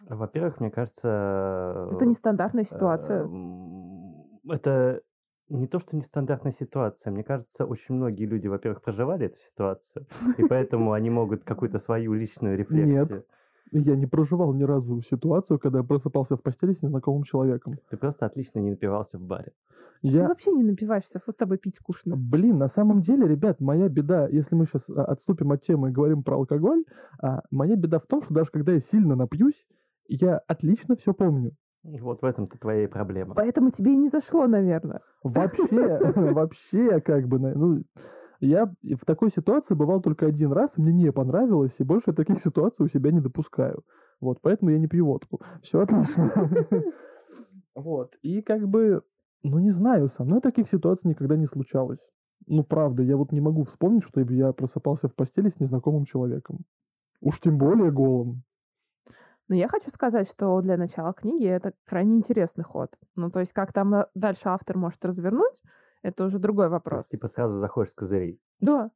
S1: Во-первых, мне кажется...
S3: Это нестандартная ситуация.
S1: эм, Это не то, что нестандартная ситуация. Мне кажется, очень многие люди, во-первых, проживали эту ситуацию, и поэтому они могут какую-то свою личную рефлексию.
S2: Я не проживал ни разу ситуацию, когда я просыпался в постели с незнакомым человеком.
S1: Ты просто отлично не напивался в баре.
S3: Ты
S2: Я...
S3: вообще не напиваешься, вот с тобой пить скучно.
S2: Блин, на самом деле, ребят, моя беда, если мы сейчас отступим от темы и говорим про алкоголь, а, моя беда в том, что даже когда я сильно напьюсь, я отлично все помню.
S1: Вот в этом-то твоя и проблема.
S3: Поэтому тебе и не зашло, наверное.
S2: Вообще, вообще, как бы, ну, я в такой ситуации бывал только один раз, мне не понравилось, и больше я таких ситуаций у себя не допускаю. Вот, поэтому я не пью водку. Все отлично. Вот, и как бы, ну, не знаю, со мной таких ситуаций никогда не случалось. Ну, правда, я вот не могу вспомнить, что я просыпался в постели с незнакомым человеком. Уж тем более голым.
S3: Но я хочу сказать, что для начала книги это крайне интересный ход. Ну, то есть, как там э, дальше автор может развернуть, это уже другой вопрос.
S1: Типа сразу заходишь с козырей.
S3: Да,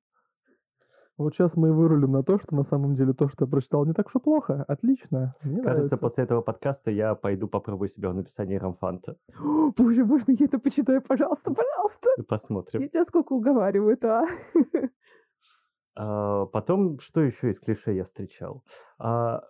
S2: Вот сейчас мы и вырулим на то, что на самом деле то, что я прочитал, не так уж и плохо. Отлично. Мне
S1: Кажется,
S2: нравится.
S1: после этого подкаста я пойду попробую себя в написании рамфанта.
S3: О, Боже, можно я это почитаю? Пожалуйста, пожалуйста.
S1: Посмотрим.
S3: Я тебя сколько уговариваю-то, а?
S1: А, Потом, что еще из клише я встречал? А,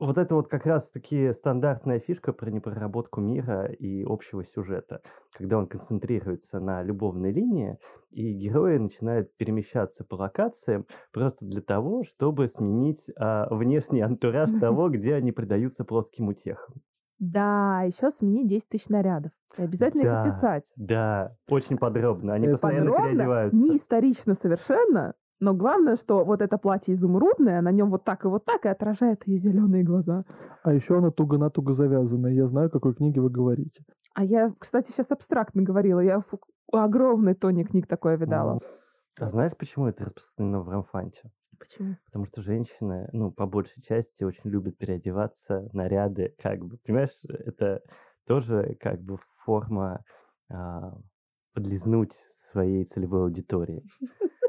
S1: Вот это вот как раз-таки стандартная фишка про непроработку мира и общего сюжета, когда он концентрируется на любовной линии, и герои начинают перемещаться по локациям просто для того, чтобы сменить а, внешний антураж того, где они предаются плоским утехам.
S3: Да, еще сменить 10 тысяч нарядов. И обязательно
S1: Да.
S3: их описать.
S1: Да, очень подробно. Они
S2: Э,
S1: постоянно
S3: Подробно,
S1: переодеваются.
S3: не исторично совершенно, но главное, что вот это платье изумрудное, на нем вот так и вот так, и отражает ее зеленые глаза.
S2: А еще она туго-натуго завязанная. Я знаю, о какой книге вы говорите.
S3: А я, кстати, сейчас абстрактно говорила. Я фу- огромный тоник книг такое видала.
S1: А знаешь, почему это распространено в рамфанте?
S3: Почему?
S1: Потому что женщины, ну, по большей части, очень любят переодеваться, наряды, как бы, понимаешь, это тоже как бы форма а, подлизнуть своей целевой аудитории.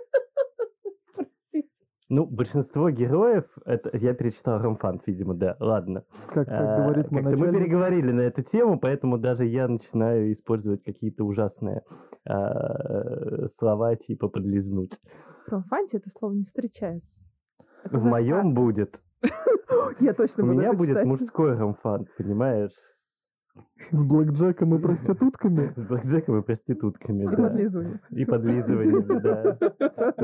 S1: Ну, большинство героев, это я перечитал Ромфант, видимо, да, ладно.
S2: Как, как
S1: А,
S2: говорит мой
S1: как-то мы переговорили на эту тему, поэтому даже я начинаю использовать какие-то ужасные а, слова типа подлизнуть.
S3: В ромфанте это слово не встречается. Это
S1: В моем
S3: сказка.
S1: будет.
S3: Я точно
S1: У
S3: буду
S1: меня
S3: это
S1: будет мужской ромфант, понимаешь?
S2: С блэкджеком и проститутками.
S1: С блэкджеком и проститутками,
S3: И
S1: да.
S3: подлизывание.
S1: И подлизываниями, да.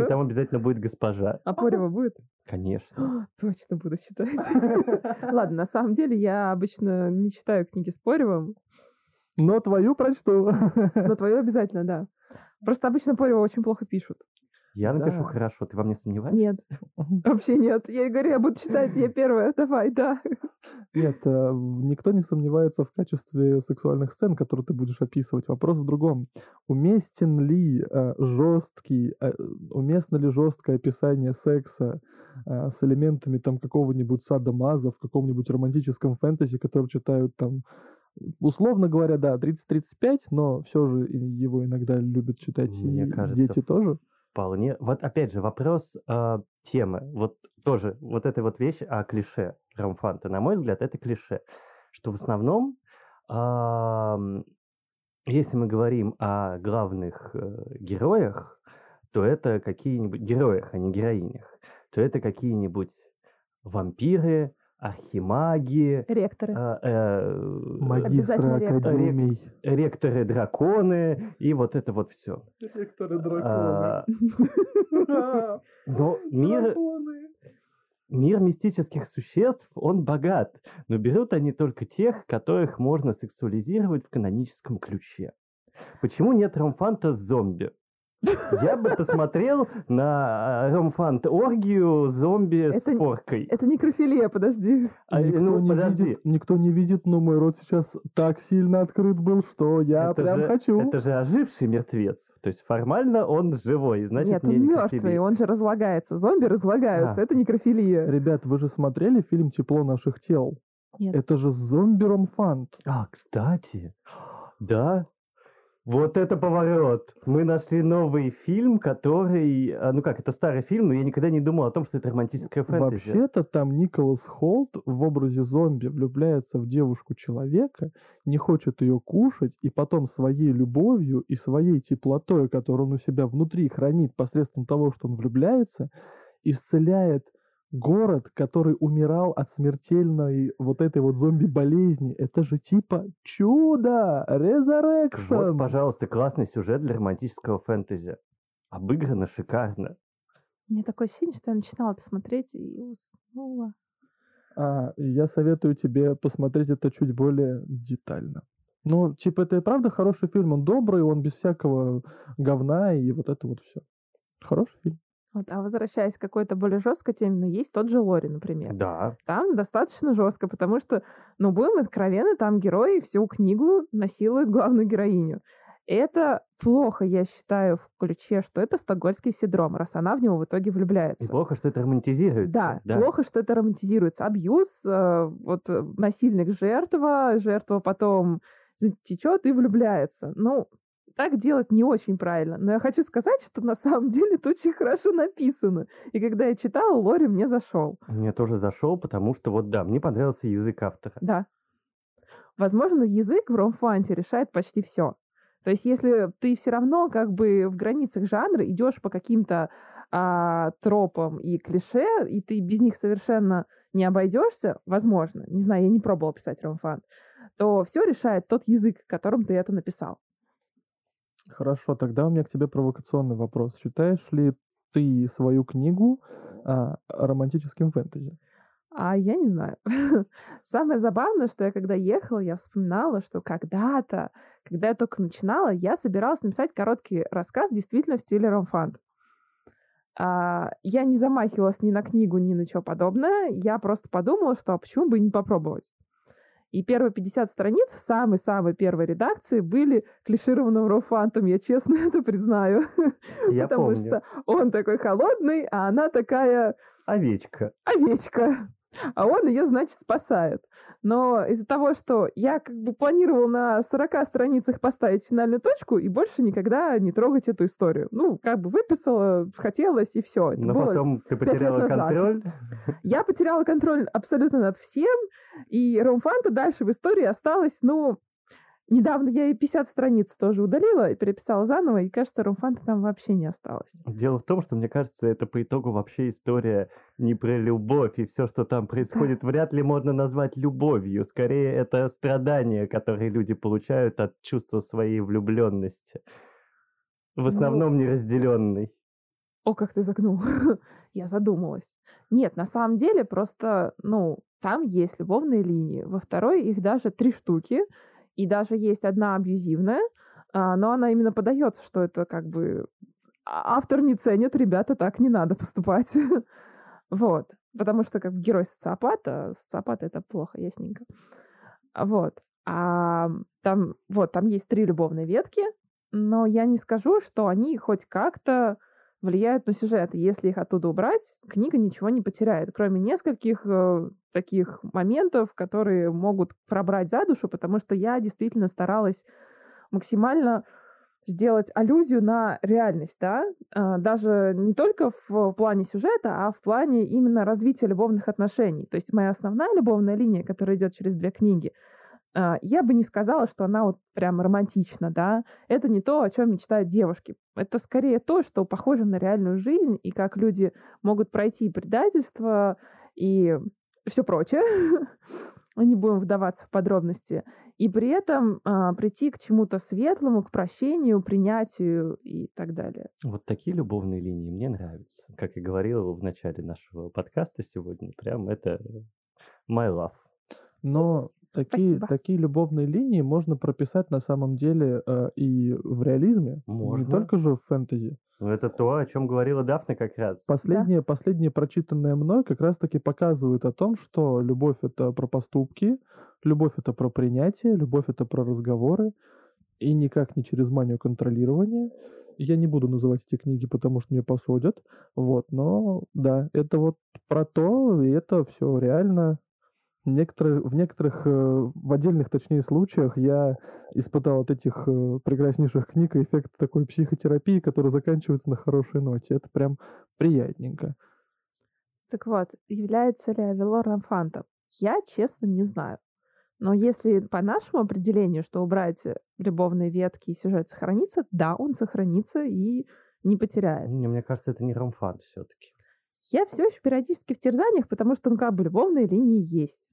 S1: И там обязательно будет госпожа.
S3: А Порева будет?
S1: Конечно.
S3: Точно буду читать. Ладно, на самом деле я обычно не читаю книги с Поревым,
S2: Но твою прочту.
S3: но твою обязательно, да. Просто обычно Порева очень плохо пишут.
S1: Я напишу
S2: Да.
S1: хорошо. Ты во мне сомневаешься?
S3: Нет. Вообще нет. Я говорю, я буду читать, я первая. Давай, да.
S2: Нет, э, никто не сомневается в качестве сексуальных сцен, которые ты будешь описывать. Вопрос в другом. Уместен ли э, жесткий, э, уместно ли жесткое описание секса э, с элементами там какого-нибудь садомаза в каком-нибудь романтическом фэнтези, который читают там Условно говоря, да, 30-35, но все же его иногда любят читать
S1: Мне
S2: и
S1: кажется,
S2: дети тоже.
S1: Вполне. Вот опять же вопрос а, темы. Вот тоже вот эта вот вещь о клише Рамфанта. На мой взгляд, это клише. Что в основном, если мы говорим о главных э, героях, то это какие-нибудь героях, а не героинях, то это какие-нибудь вампиры, архимаги,
S3: Ректоры.
S1: а, э,
S2: Магистры
S3: Обязательно ректор.
S2: академий.
S1: ректоры драконы и вот это вот все.
S2: Ректоры
S1: А, Но мир, мир мистических существ, он богат. Но берут они только тех, которых можно сексуализировать в каноническом ключе. Почему нет ромфанта с зомби? Я бы посмотрел на ромфант оргию зомби с
S3: Это-
S1: поркой.
S3: Это некрофилия, подожди.
S1: А,
S2: никто,
S1: ну,
S2: не
S1: подожди.
S2: видит, никто не видит, но мой рот сейчас так сильно открыт был, что я
S1: Это
S2: прям
S1: же-
S2: хочу.
S1: Это же оживший мертвец. То есть формально он живой, значит,
S3: Нет,
S1: не
S3: он
S1: некрофилия.
S3: мертвый, он же разлагается. Зомби разлагаются,
S1: А.
S3: это некрофилия.
S2: Ребят, вы же смотрели фильм «Тепло наших тел»?
S3: Нет.
S2: Это же зомби-ромфант.
S1: А, кстати, да, вот это поворот. Мы нашли новый фильм, который, а, ну как, это старый фильм, но я никогда не думал о том, что это романтическая фэнтези.
S2: Вообще-то там Николас Холт в образе зомби влюбляется в девушку-человека, не хочет ее кушать, и потом своей любовью и своей теплотой, которую он у себя внутри хранит посредством того, что он влюбляется, исцеляет город, который умирал от смертельной вот этой вот зомби-болезни. Это же типа чудо! Резурекшн!
S1: Вот, пожалуйста, классный сюжет для романтического фэнтези. Обыграно шикарно.
S3: Мне такое ощущение, что я начинала это смотреть и уснула.
S2: А, я советую тебе посмотреть это чуть более детально. Ну, типа, это и правда хороший фильм. Он добрый, он без всякого говна и вот это вот все. Хороший фильм.
S3: Вот, а возвращаясь к какой-то более жесткой теме, ну, есть тот же Лори, например.
S1: Да.
S3: Там достаточно жестко, потому что, ну, будем откровенны, там герой всю книгу насилует главную героиню. Это плохо, я считаю, в ключе, что это стокгольский синдром, раз она в него в итоге
S1: И
S3: влюбляется.
S1: плохо, что это романтизируется.
S3: Да, плохо, что это романтизируется. Абьюз, э, вот э, насильник жертва, жертва потом течет и влюбляется. Ну, так делать не очень правильно. Но я хочу сказать, что на самом деле это очень хорошо написано. И когда я читала, Лори мне зашел.
S1: Мне тоже зашел, потому что вот да, мне понравился язык автора.
S3: Да. Возможно, язык в ромфанте решает почти все. То есть, если ты все равно как бы в границах жанра идешь по каким-то а, тропам и клише, и ты без них совершенно не обойдешься, возможно, не знаю, я не пробовала писать ромфант, то все решает тот язык, которым ты это написал.
S2: Хорошо, тогда у меня к тебе провокационный вопрос. Считаешь ли ты свою книгу а, романтическим фэнтези?
S3: А я не знаю. Самое забавное, что я когда ехала, я вспоминала, что когда-то, когда я только начинала, я собиралась написать короткий рассказ действительно в стиле ромфант. А, я не замахивалась ни на книгу, ни на что подобное. Я просто подумала, что а почему бы и не попробовать. И первые 50 страниц в самой-самой первой редакции были клишированным рофантом, я честно это признаю.
S1: Я
S3: Потому
S1: помню.
S3: что он такой холодный, а она такая
S1: Овечка.
S3: овечка. А он ее, значит, спасает. Но из-за того, что я как бы планировал на 40 страницах поставить финальную точку и больше никогда не трогать эту историю. Ну, как бы выписала, хотелось, и все. Это
S1: Но потом ты потеряла контроль.
S3: я потеряла контроль абсолютно над всем, и Ромфанта дальше в истории осталась, ну, недавно я и 50 страниц тоже удалила и переписала заново, и кажется, Ромфанта там вообще не осталось.
S1: Дело в том, что, мне кажется, это по итогу вообще история не про любовь, и все, что там происходит, вряд ли можно назвать любовью. Скорее, это страдания, которые люди получают от чувства своей влюбленности. В
S3: Ну,
S1: основном неразделенной.
S3: О, как ты загнул. я задумалась. Нет, на самом деле просто, ну, там есть любовные линии. Во второй их даже три штуки, и даже есть одна абьюзивная, а, но она именно подается, что это как бы а- автор не ценит, ребята, так не надо поступать. вот. Потому что как герой социопат, а это плохо, ясненько. Вот. А там, вот, там есть три любовные ветки, но я не скажу, что они хоть как-то влияют на сюжет. Если их оттуда убрать, книга ничего не потеряет, кроме нескольких э, таких моментов, которые могут пробрать за душу, потому что я действительно старалась максимально сделать аллюзию на реальность, да, А, даже не только в, плане сюжета, а в плане именно развития любовных отношений. То есть моя основная любовная линия, которая идет через две книги, я бы не сказала, что она вот прям романтична, да. Это не то, о чем мечтают девушки. Это скорее то, что похоже на реальную жизнь и как люди могут пройти предательство и все прочее. Не будем вдаваться в подробности. И при этом а, прийти к чему-то светлому, к прощению, принятию и так далее.
S1: Вот такие любовные линии мне нравятся. Как и говорил в начале нашего подкаста сегодня, прям это my love.
S2: Но такие,
S3: Спасибо.
S2: такие любовные линии можно прописать на самом деле э, и в реализме,
S1: Можно.
S2: не только же в фэнтези.
S1: Ну, это то, о чем говорила Дафна как раз.
S2: Последнее, последнее прочитанное мной как раз-таки показывает о том, что любовь это про поступки, любовь это про принятие, любовь это про разговоры, и никак не через манию контролирования. Я не буду называть эти книги, потому что мне посудят. Вот, но да, это вот про то, и это все реально. Некоторые, в некоторых, э, в отдельных, точнее, случаях я испытал от этих э, прекраснейших книг эффект такой психотерапии, который заканчивается на хорошей ноте. Это прям приятненько.
S3: Так вот, является ли Авелор Рамфантом? Я, честно, не знаю. Но если по нашему определению, что убрать любовные ветки и сюжет сохранится, да, он сохранится и не потеряет.
S1: Не, Мне кажется, это не ромфан все-таки.
S3: Я все еще периодически в терзаниях, потому что, ну, как бы, любовные линии есть.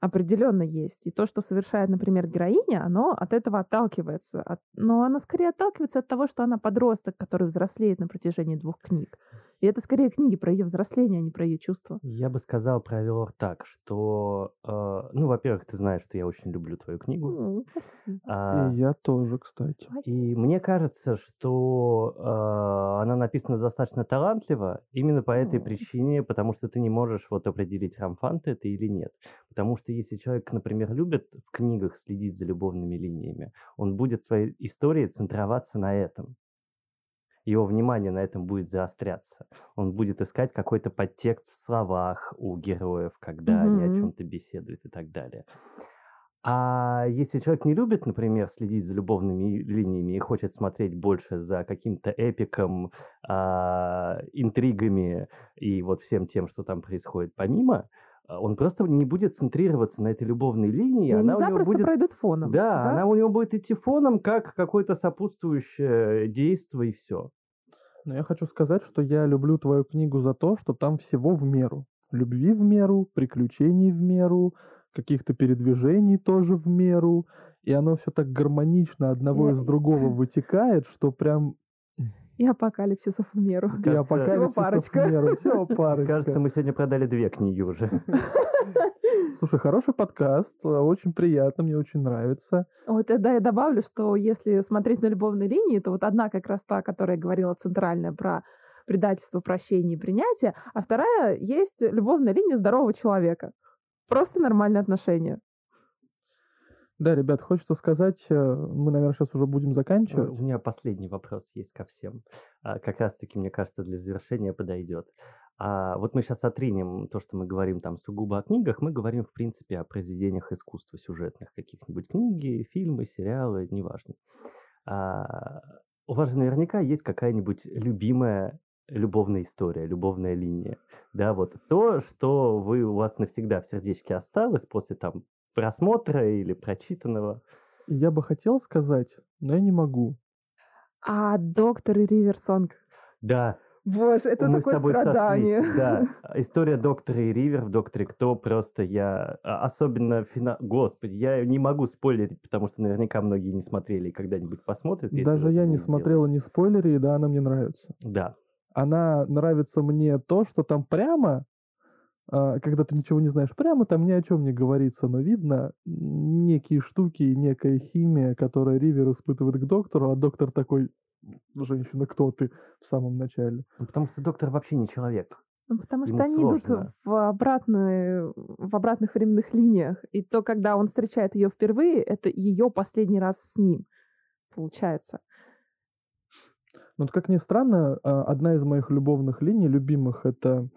S3: Определенно есть. И то, что совершает, например, героиня, оно от этого отталкивается. От- Но оно скорее отталкивается от того, что она подросток, который взрослеет на протяжении двух книг. И это скорее книги про ее взросление, а не про ее чувства.
S1: Я бы сказал про Авелор так, что, э, ну, во-первых, ты знаешь, что я очень люблю твою книгу.
S3: М, Спасибо.
S1: А,
S2: И я тоже, кстати.
S1: И мне кажется, что э, она написана достаточно талантливо именно по этой
S3: М.
S1: причине, потому что ты не можешь вот определить, рамфан ты это или нет. Потому что если человек, например, любит в книгах следить за любовными линиями, он будет в своей истории центроваться на этом. Его внимание на этом будет заостряться. Он будет искать какой-то подтекст в словах у героев, когда они о чем-то беседуют и так далее. А если человек не любит, например, следить за любовными линиями и хочет смотреть больше за каким-то эпиком, а, интригами и вот всем тем, что там происходит помимо, он просто не будет центрироваться на этой любовной линии.
S3: И они
S1: она у него
S3: запросто
S1: будет...
S3: пройдут фоном.
S1: Да, она у него будет идти фоном, как какое-то сопутствующее действие и все.
S2: Но я хочу сказать, что я люблю твою книгу за то, что там всего в меру. Любви в меру, приключений в меру, каких-то передвижений тоже в меру. И оно все так гармонично одного
S3: Я-
S2: из другого вытекает, что прям
S3: И апокалипсисов в меру.
S2: и
S1: Кажется-
S2: апокалипсисов
S3: парочка.
S2: в меру. Всего парочка.
S1: Кажется, мы сегодня продали две книги уже.
S2: Слушай, хороший подкаст, э, очень приятно, мне очень нравится.
S3: Вот тогда я добавлю, что если смотреть на любовные линии, то вот одна как раз та, которая говорила центральная про предательство, прощение и принятие, а вторая есть любовная линия здорового человека. Просто нормальные отношения.
S2: Да, ребят, хочется сказать, э, мы, наверное, сейчас уже будем
S1: Э,
S2: заканчивать.
S1: У меня последний вопрос есть ко всем. А, Как раз-таки, мне кажется, для завершения подойдет. А вот мы сейчас отринем то, что мы говорим там сугубо о книгах, мы говорим, в принципе, о произведениях искусства сюжетных, каких-нибудь книги, фильмы, сериалы, неважно. А, У вас же наверняка есть какая-нибудь любимая любовная история, любовная линия. Да, вот то, что вы, у вас навсегда в сердечке осталось после там просмотра или прочитанного.
S2: Я бы хотел сказать, но я не могу.
S3: А доктор и Риверсонг.
S1: Да,
S3: Боже, это
S1: мы с
S3: такое
S1: тобой
S3: страдание.
S1: сошлись. Да, история доктора и Ривер в Докторе Кто просто я... а, Особенно финал... Господи, я не могу спойлерить, потому что наверняка многие не смотрели и когда-нибудь посмотрят.
S2: Даже я не смотрела ни спойлеры, и да, она мне нравится.
S1: Да,
S2: Она нравится мне то, что там прямо, когда ты ничего не знаешь, прямо там ни о чем не говорится, но видно некие штуки, некая химия, которую Ривер испытывает к доктору, а доктор такой, женщина, кто ты в самом начале.
S1: Ну, потому что доктор вообще не человек.
S3: Ну, потому что
S1: Ему
S3: они идут
S1: сложно.
S3: в, обратные, в обратных временных линиях. И то, когда он встречает ее впервые, это ее последний раз с ним. Получается.
S2: Но вот как ни странно, а, одна из моих любовных линий, любимых, это...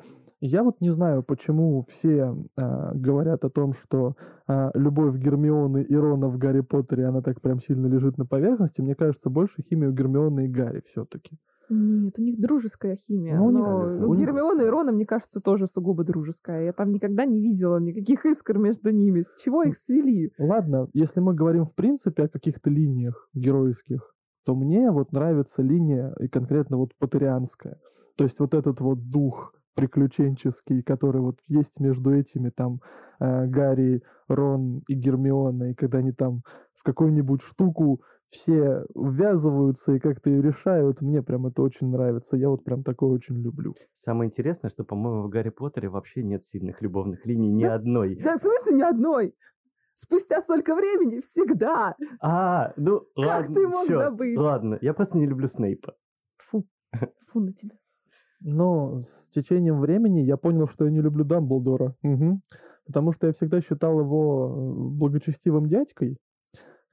S2: Я вот не знаю, почему все а, говорят о том, что а, любовь Гермионы и Рона в Гарри Поттере, она так прям сильно лежит на поверхности. Мне кажется, больше химия у Гермионы и Гарри все-таки.
S3: Нет, у них дружеская химия.
S2: Ну, них-
S3: Но
S1: у
S3: у
S1: них-
S3: и Рона, мне кажется, тоже сугубо дружеская. Я там никогда не видела никаких искр между ними. С чего их свели?
S2: Ладно, если мы говорим в принципе о каких-то линиях геройских, то мне вот нравится линия и конкретно вот патерианская. То есть вот этот вот дух приключенческий, который вот есть между этими там э, Гарри, Рон и Гермиона, и когда они там в какую-нибудь штуку все ввязываются и как-то ее решают, мне прям это очень нравится. Я вот прям такое очень люблю.
S1: Самое интересное, что, по-моему, в Гарри Поттере вообще нет сильных любовных линий ни
S3: Да.
S1: одной.
S3: Да, в смысле ни одной? Спустя столько времени всегда.
S1: А, ну
S3: Как
S1: ладно,
S3: ты мог
S1: чё,
S3: забыть?
S1: Ладно, я просто не люблю Снейпа.
S3: Фу. Фу на тебя.
S2: Но с течением времени я понял, что я не люблю Дамблдора. Мгм. Потому что я всегда считал его э, благочестивым дядькой,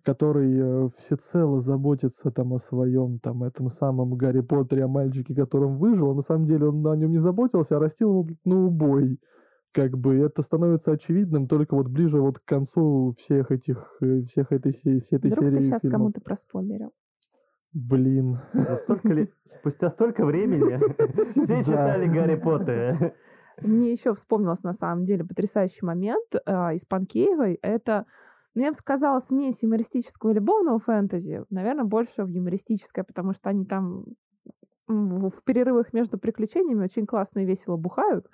S2: который э, всецело заботится там о своем, там, этом самом Гарри Поттере, о мальчике, которым выжил. А на самом деле он о нем не заботился, а растил его на убой. Как бы это становится очевидным только вот ближе вот к концу всех этих, э, всех этой, се- всей этой
S3: Вдруг
S2: серии
S3: ты сейчас кому-то проспойлерил.
S2: Блин.
S1: Но столько ли... Спустя столько времени все читали Гарри Поттера.
S3: Мне еще вспомнился на самом деле потрясающий момент а, из Панкеевой. Это, ну, я бы сказала, смесь юмористического и любовного фэнтези. Наверное, больше в юмористическое, потому что они там в перерывах между приключениями очень классно и весело бухают.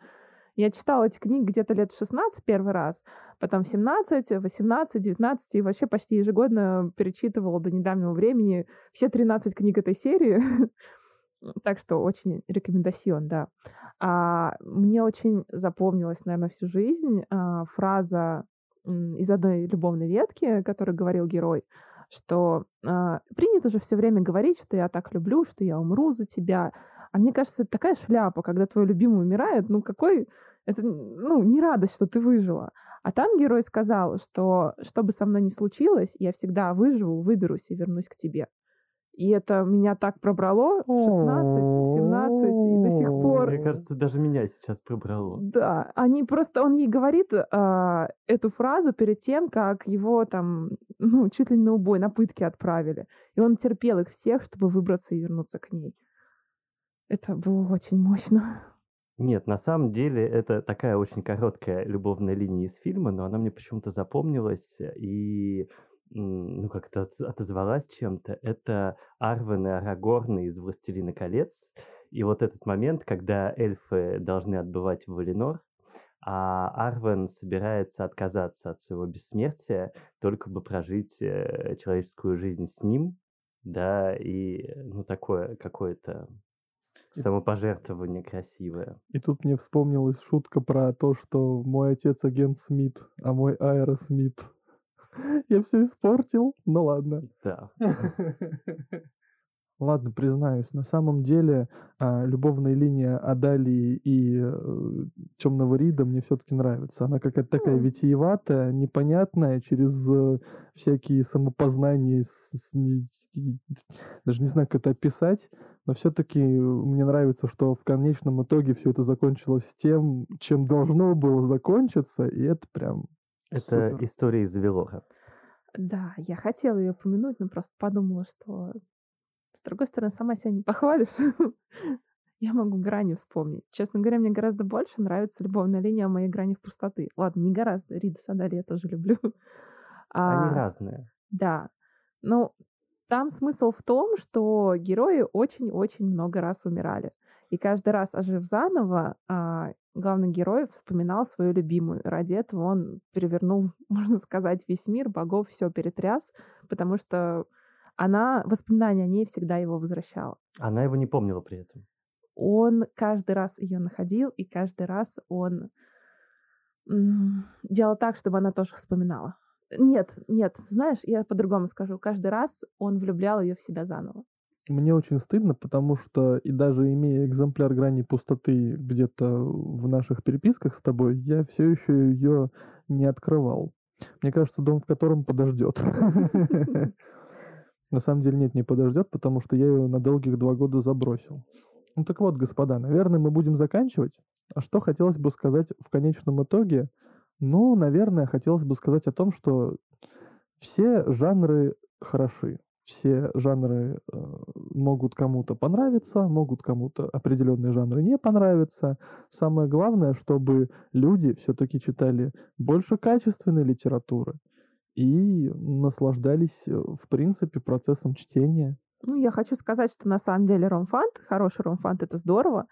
S3: Я читала эти книги где-то лет в 16 первый раз, потом в 17, 18, 19 и вообще почти ежегодно перечитывала до недавнего времени все 13 книг этой серии. Так что очень рекомендацион, да. А, мне очень запомнилась, наверное, всю жизнь а, фраза из одной любовной ветки, которую говорил герой, что а, принято же все время говорить, что я так люблю, что я умру за тебя. А мне кажется, это такая шляпа, когда твой любимый умирает, ну какой... Это, ну, не радость, что ты выжила. А там герой сказал, что что бы со мной ни случилось, я всегда выживу, выберусь и вернусь к тебе. И это меня так пробрало в 16, в 17 и до сих пор.
S1: Мне кажется, даже меня сейчас пробрало.
S3: Да, они просто, он ей говорит а, эту фразу перед тем, как его там, ну, чуть ли не на убой, на пытки отправили. И он терпел их всех, чтобы выбраться и вернуться к ней. Это было очень мощно.
S1: Нет, на самом деле это такая очень короткая любовная линия из фильма, но она мне почему-то запомнилась и ну как-то от- отозвалась чем-то. Это Арвен и Арагорн из «Властелина колец». И вот этот момент, когда эльфы должны отбывать в Валинор, а Арвен собирается отказаться от своего бессмертия, только бы прожить э, человеческую жизнь с ним, да, и, э, ну, такое какое-то самопожертвование красивое.
S2: И тут мне вспомнилась шутка про то, что мой отец агент Смит, а мой Аэро Смит. Я все испортил, ну ладно.
S1: Да.
S2: Ладно, признаюсь, на самом деле а, любовная линия Адалии и э, Темного Рида мне все-таки нравится. Она какая-то такая
S3: М.
S2: витиеватая, непонятная, через э, всякие самопознания, с- с- и- и- даже не знаю, как это описать, но все-таки мне нравится, что в конечном итоге все это закончилось тем, чем должно было закончиться, и это прям
S1: Это
S2: супер.
S1: история из Велора.
S3: Да, я хотела ее упомянуть, но просто подумала, что с другой стороны, сама себя не похвалишь. Я могу грани вспомнить. Честно говоря, мне гораздо больше нравится любовная линия о моих гранях пустоты. Ладно, не гораздо. Рида Садали я тоже люблю.
S1: Они
S3: А,
S1: разные.
S3: Да. Ну, там смысл в том, что герои очень-очень много раз умирали. И каждый раз, ожив заново, а, главный герой вспоминал свою любимую. Ради этого он перевернул, можно сказать, весь мир, богов, все перетряс, потому что она, воспоминания о ней всегда его возвращала.
S1: Она его не помнила при этом.
S3: Он каждый раз ее находил, и каждый раз он делал так, чтобы она тоже вспоминала. Нет, нет, знаешь, я по-другому скажу. Каждый раз он влюблял ее в себя заново.
S2: Мне очень стыдно, потому что и даже имея экземпляр грани пустоты где-то в наших переписках с тобой, я все еще ее не открывал. Мне кажется, дом в котором подождет. На самом деле нет, не подождет, потому что я ее на долгих два года забросил. Ну так вот, господа, наверное, мы будем заканчивать. А что хотелось бы сказать в конечном итоге? Ну, наверное, хотелось бы сказать о том, что все жанры хороши. Все жанры э, могут кому-то понравиться, могут кому-то определенные жанры не понравиться. Самое главное, чтобы люди все-таки читали больше качественной литературы и наслаждались, э, в принципе, процессом чтения.
S3: Ну, я хочу сказать, что на самом деле ромфант, хороший ромфант — это здорово.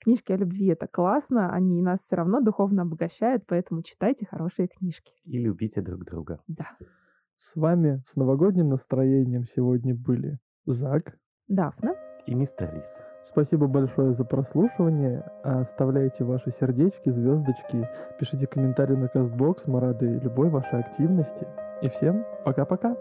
S3: Книжки о любви — это классно, они нас все равно духовно обогащают, поэтому читайте хорошие книжки.
S1: И любите друг друга.
S3: Да.
S2: С вами с новогодним настроением сегодня были Зак.
S3: Дафна.
S1: И мистер Рис.
S2: Спасибо большое за прослушивание. Оставляйте ваши сердечки, звездочки, пишите комментарии на Кастбокс. Мы рады любой вашей активности. И всем пока-пока.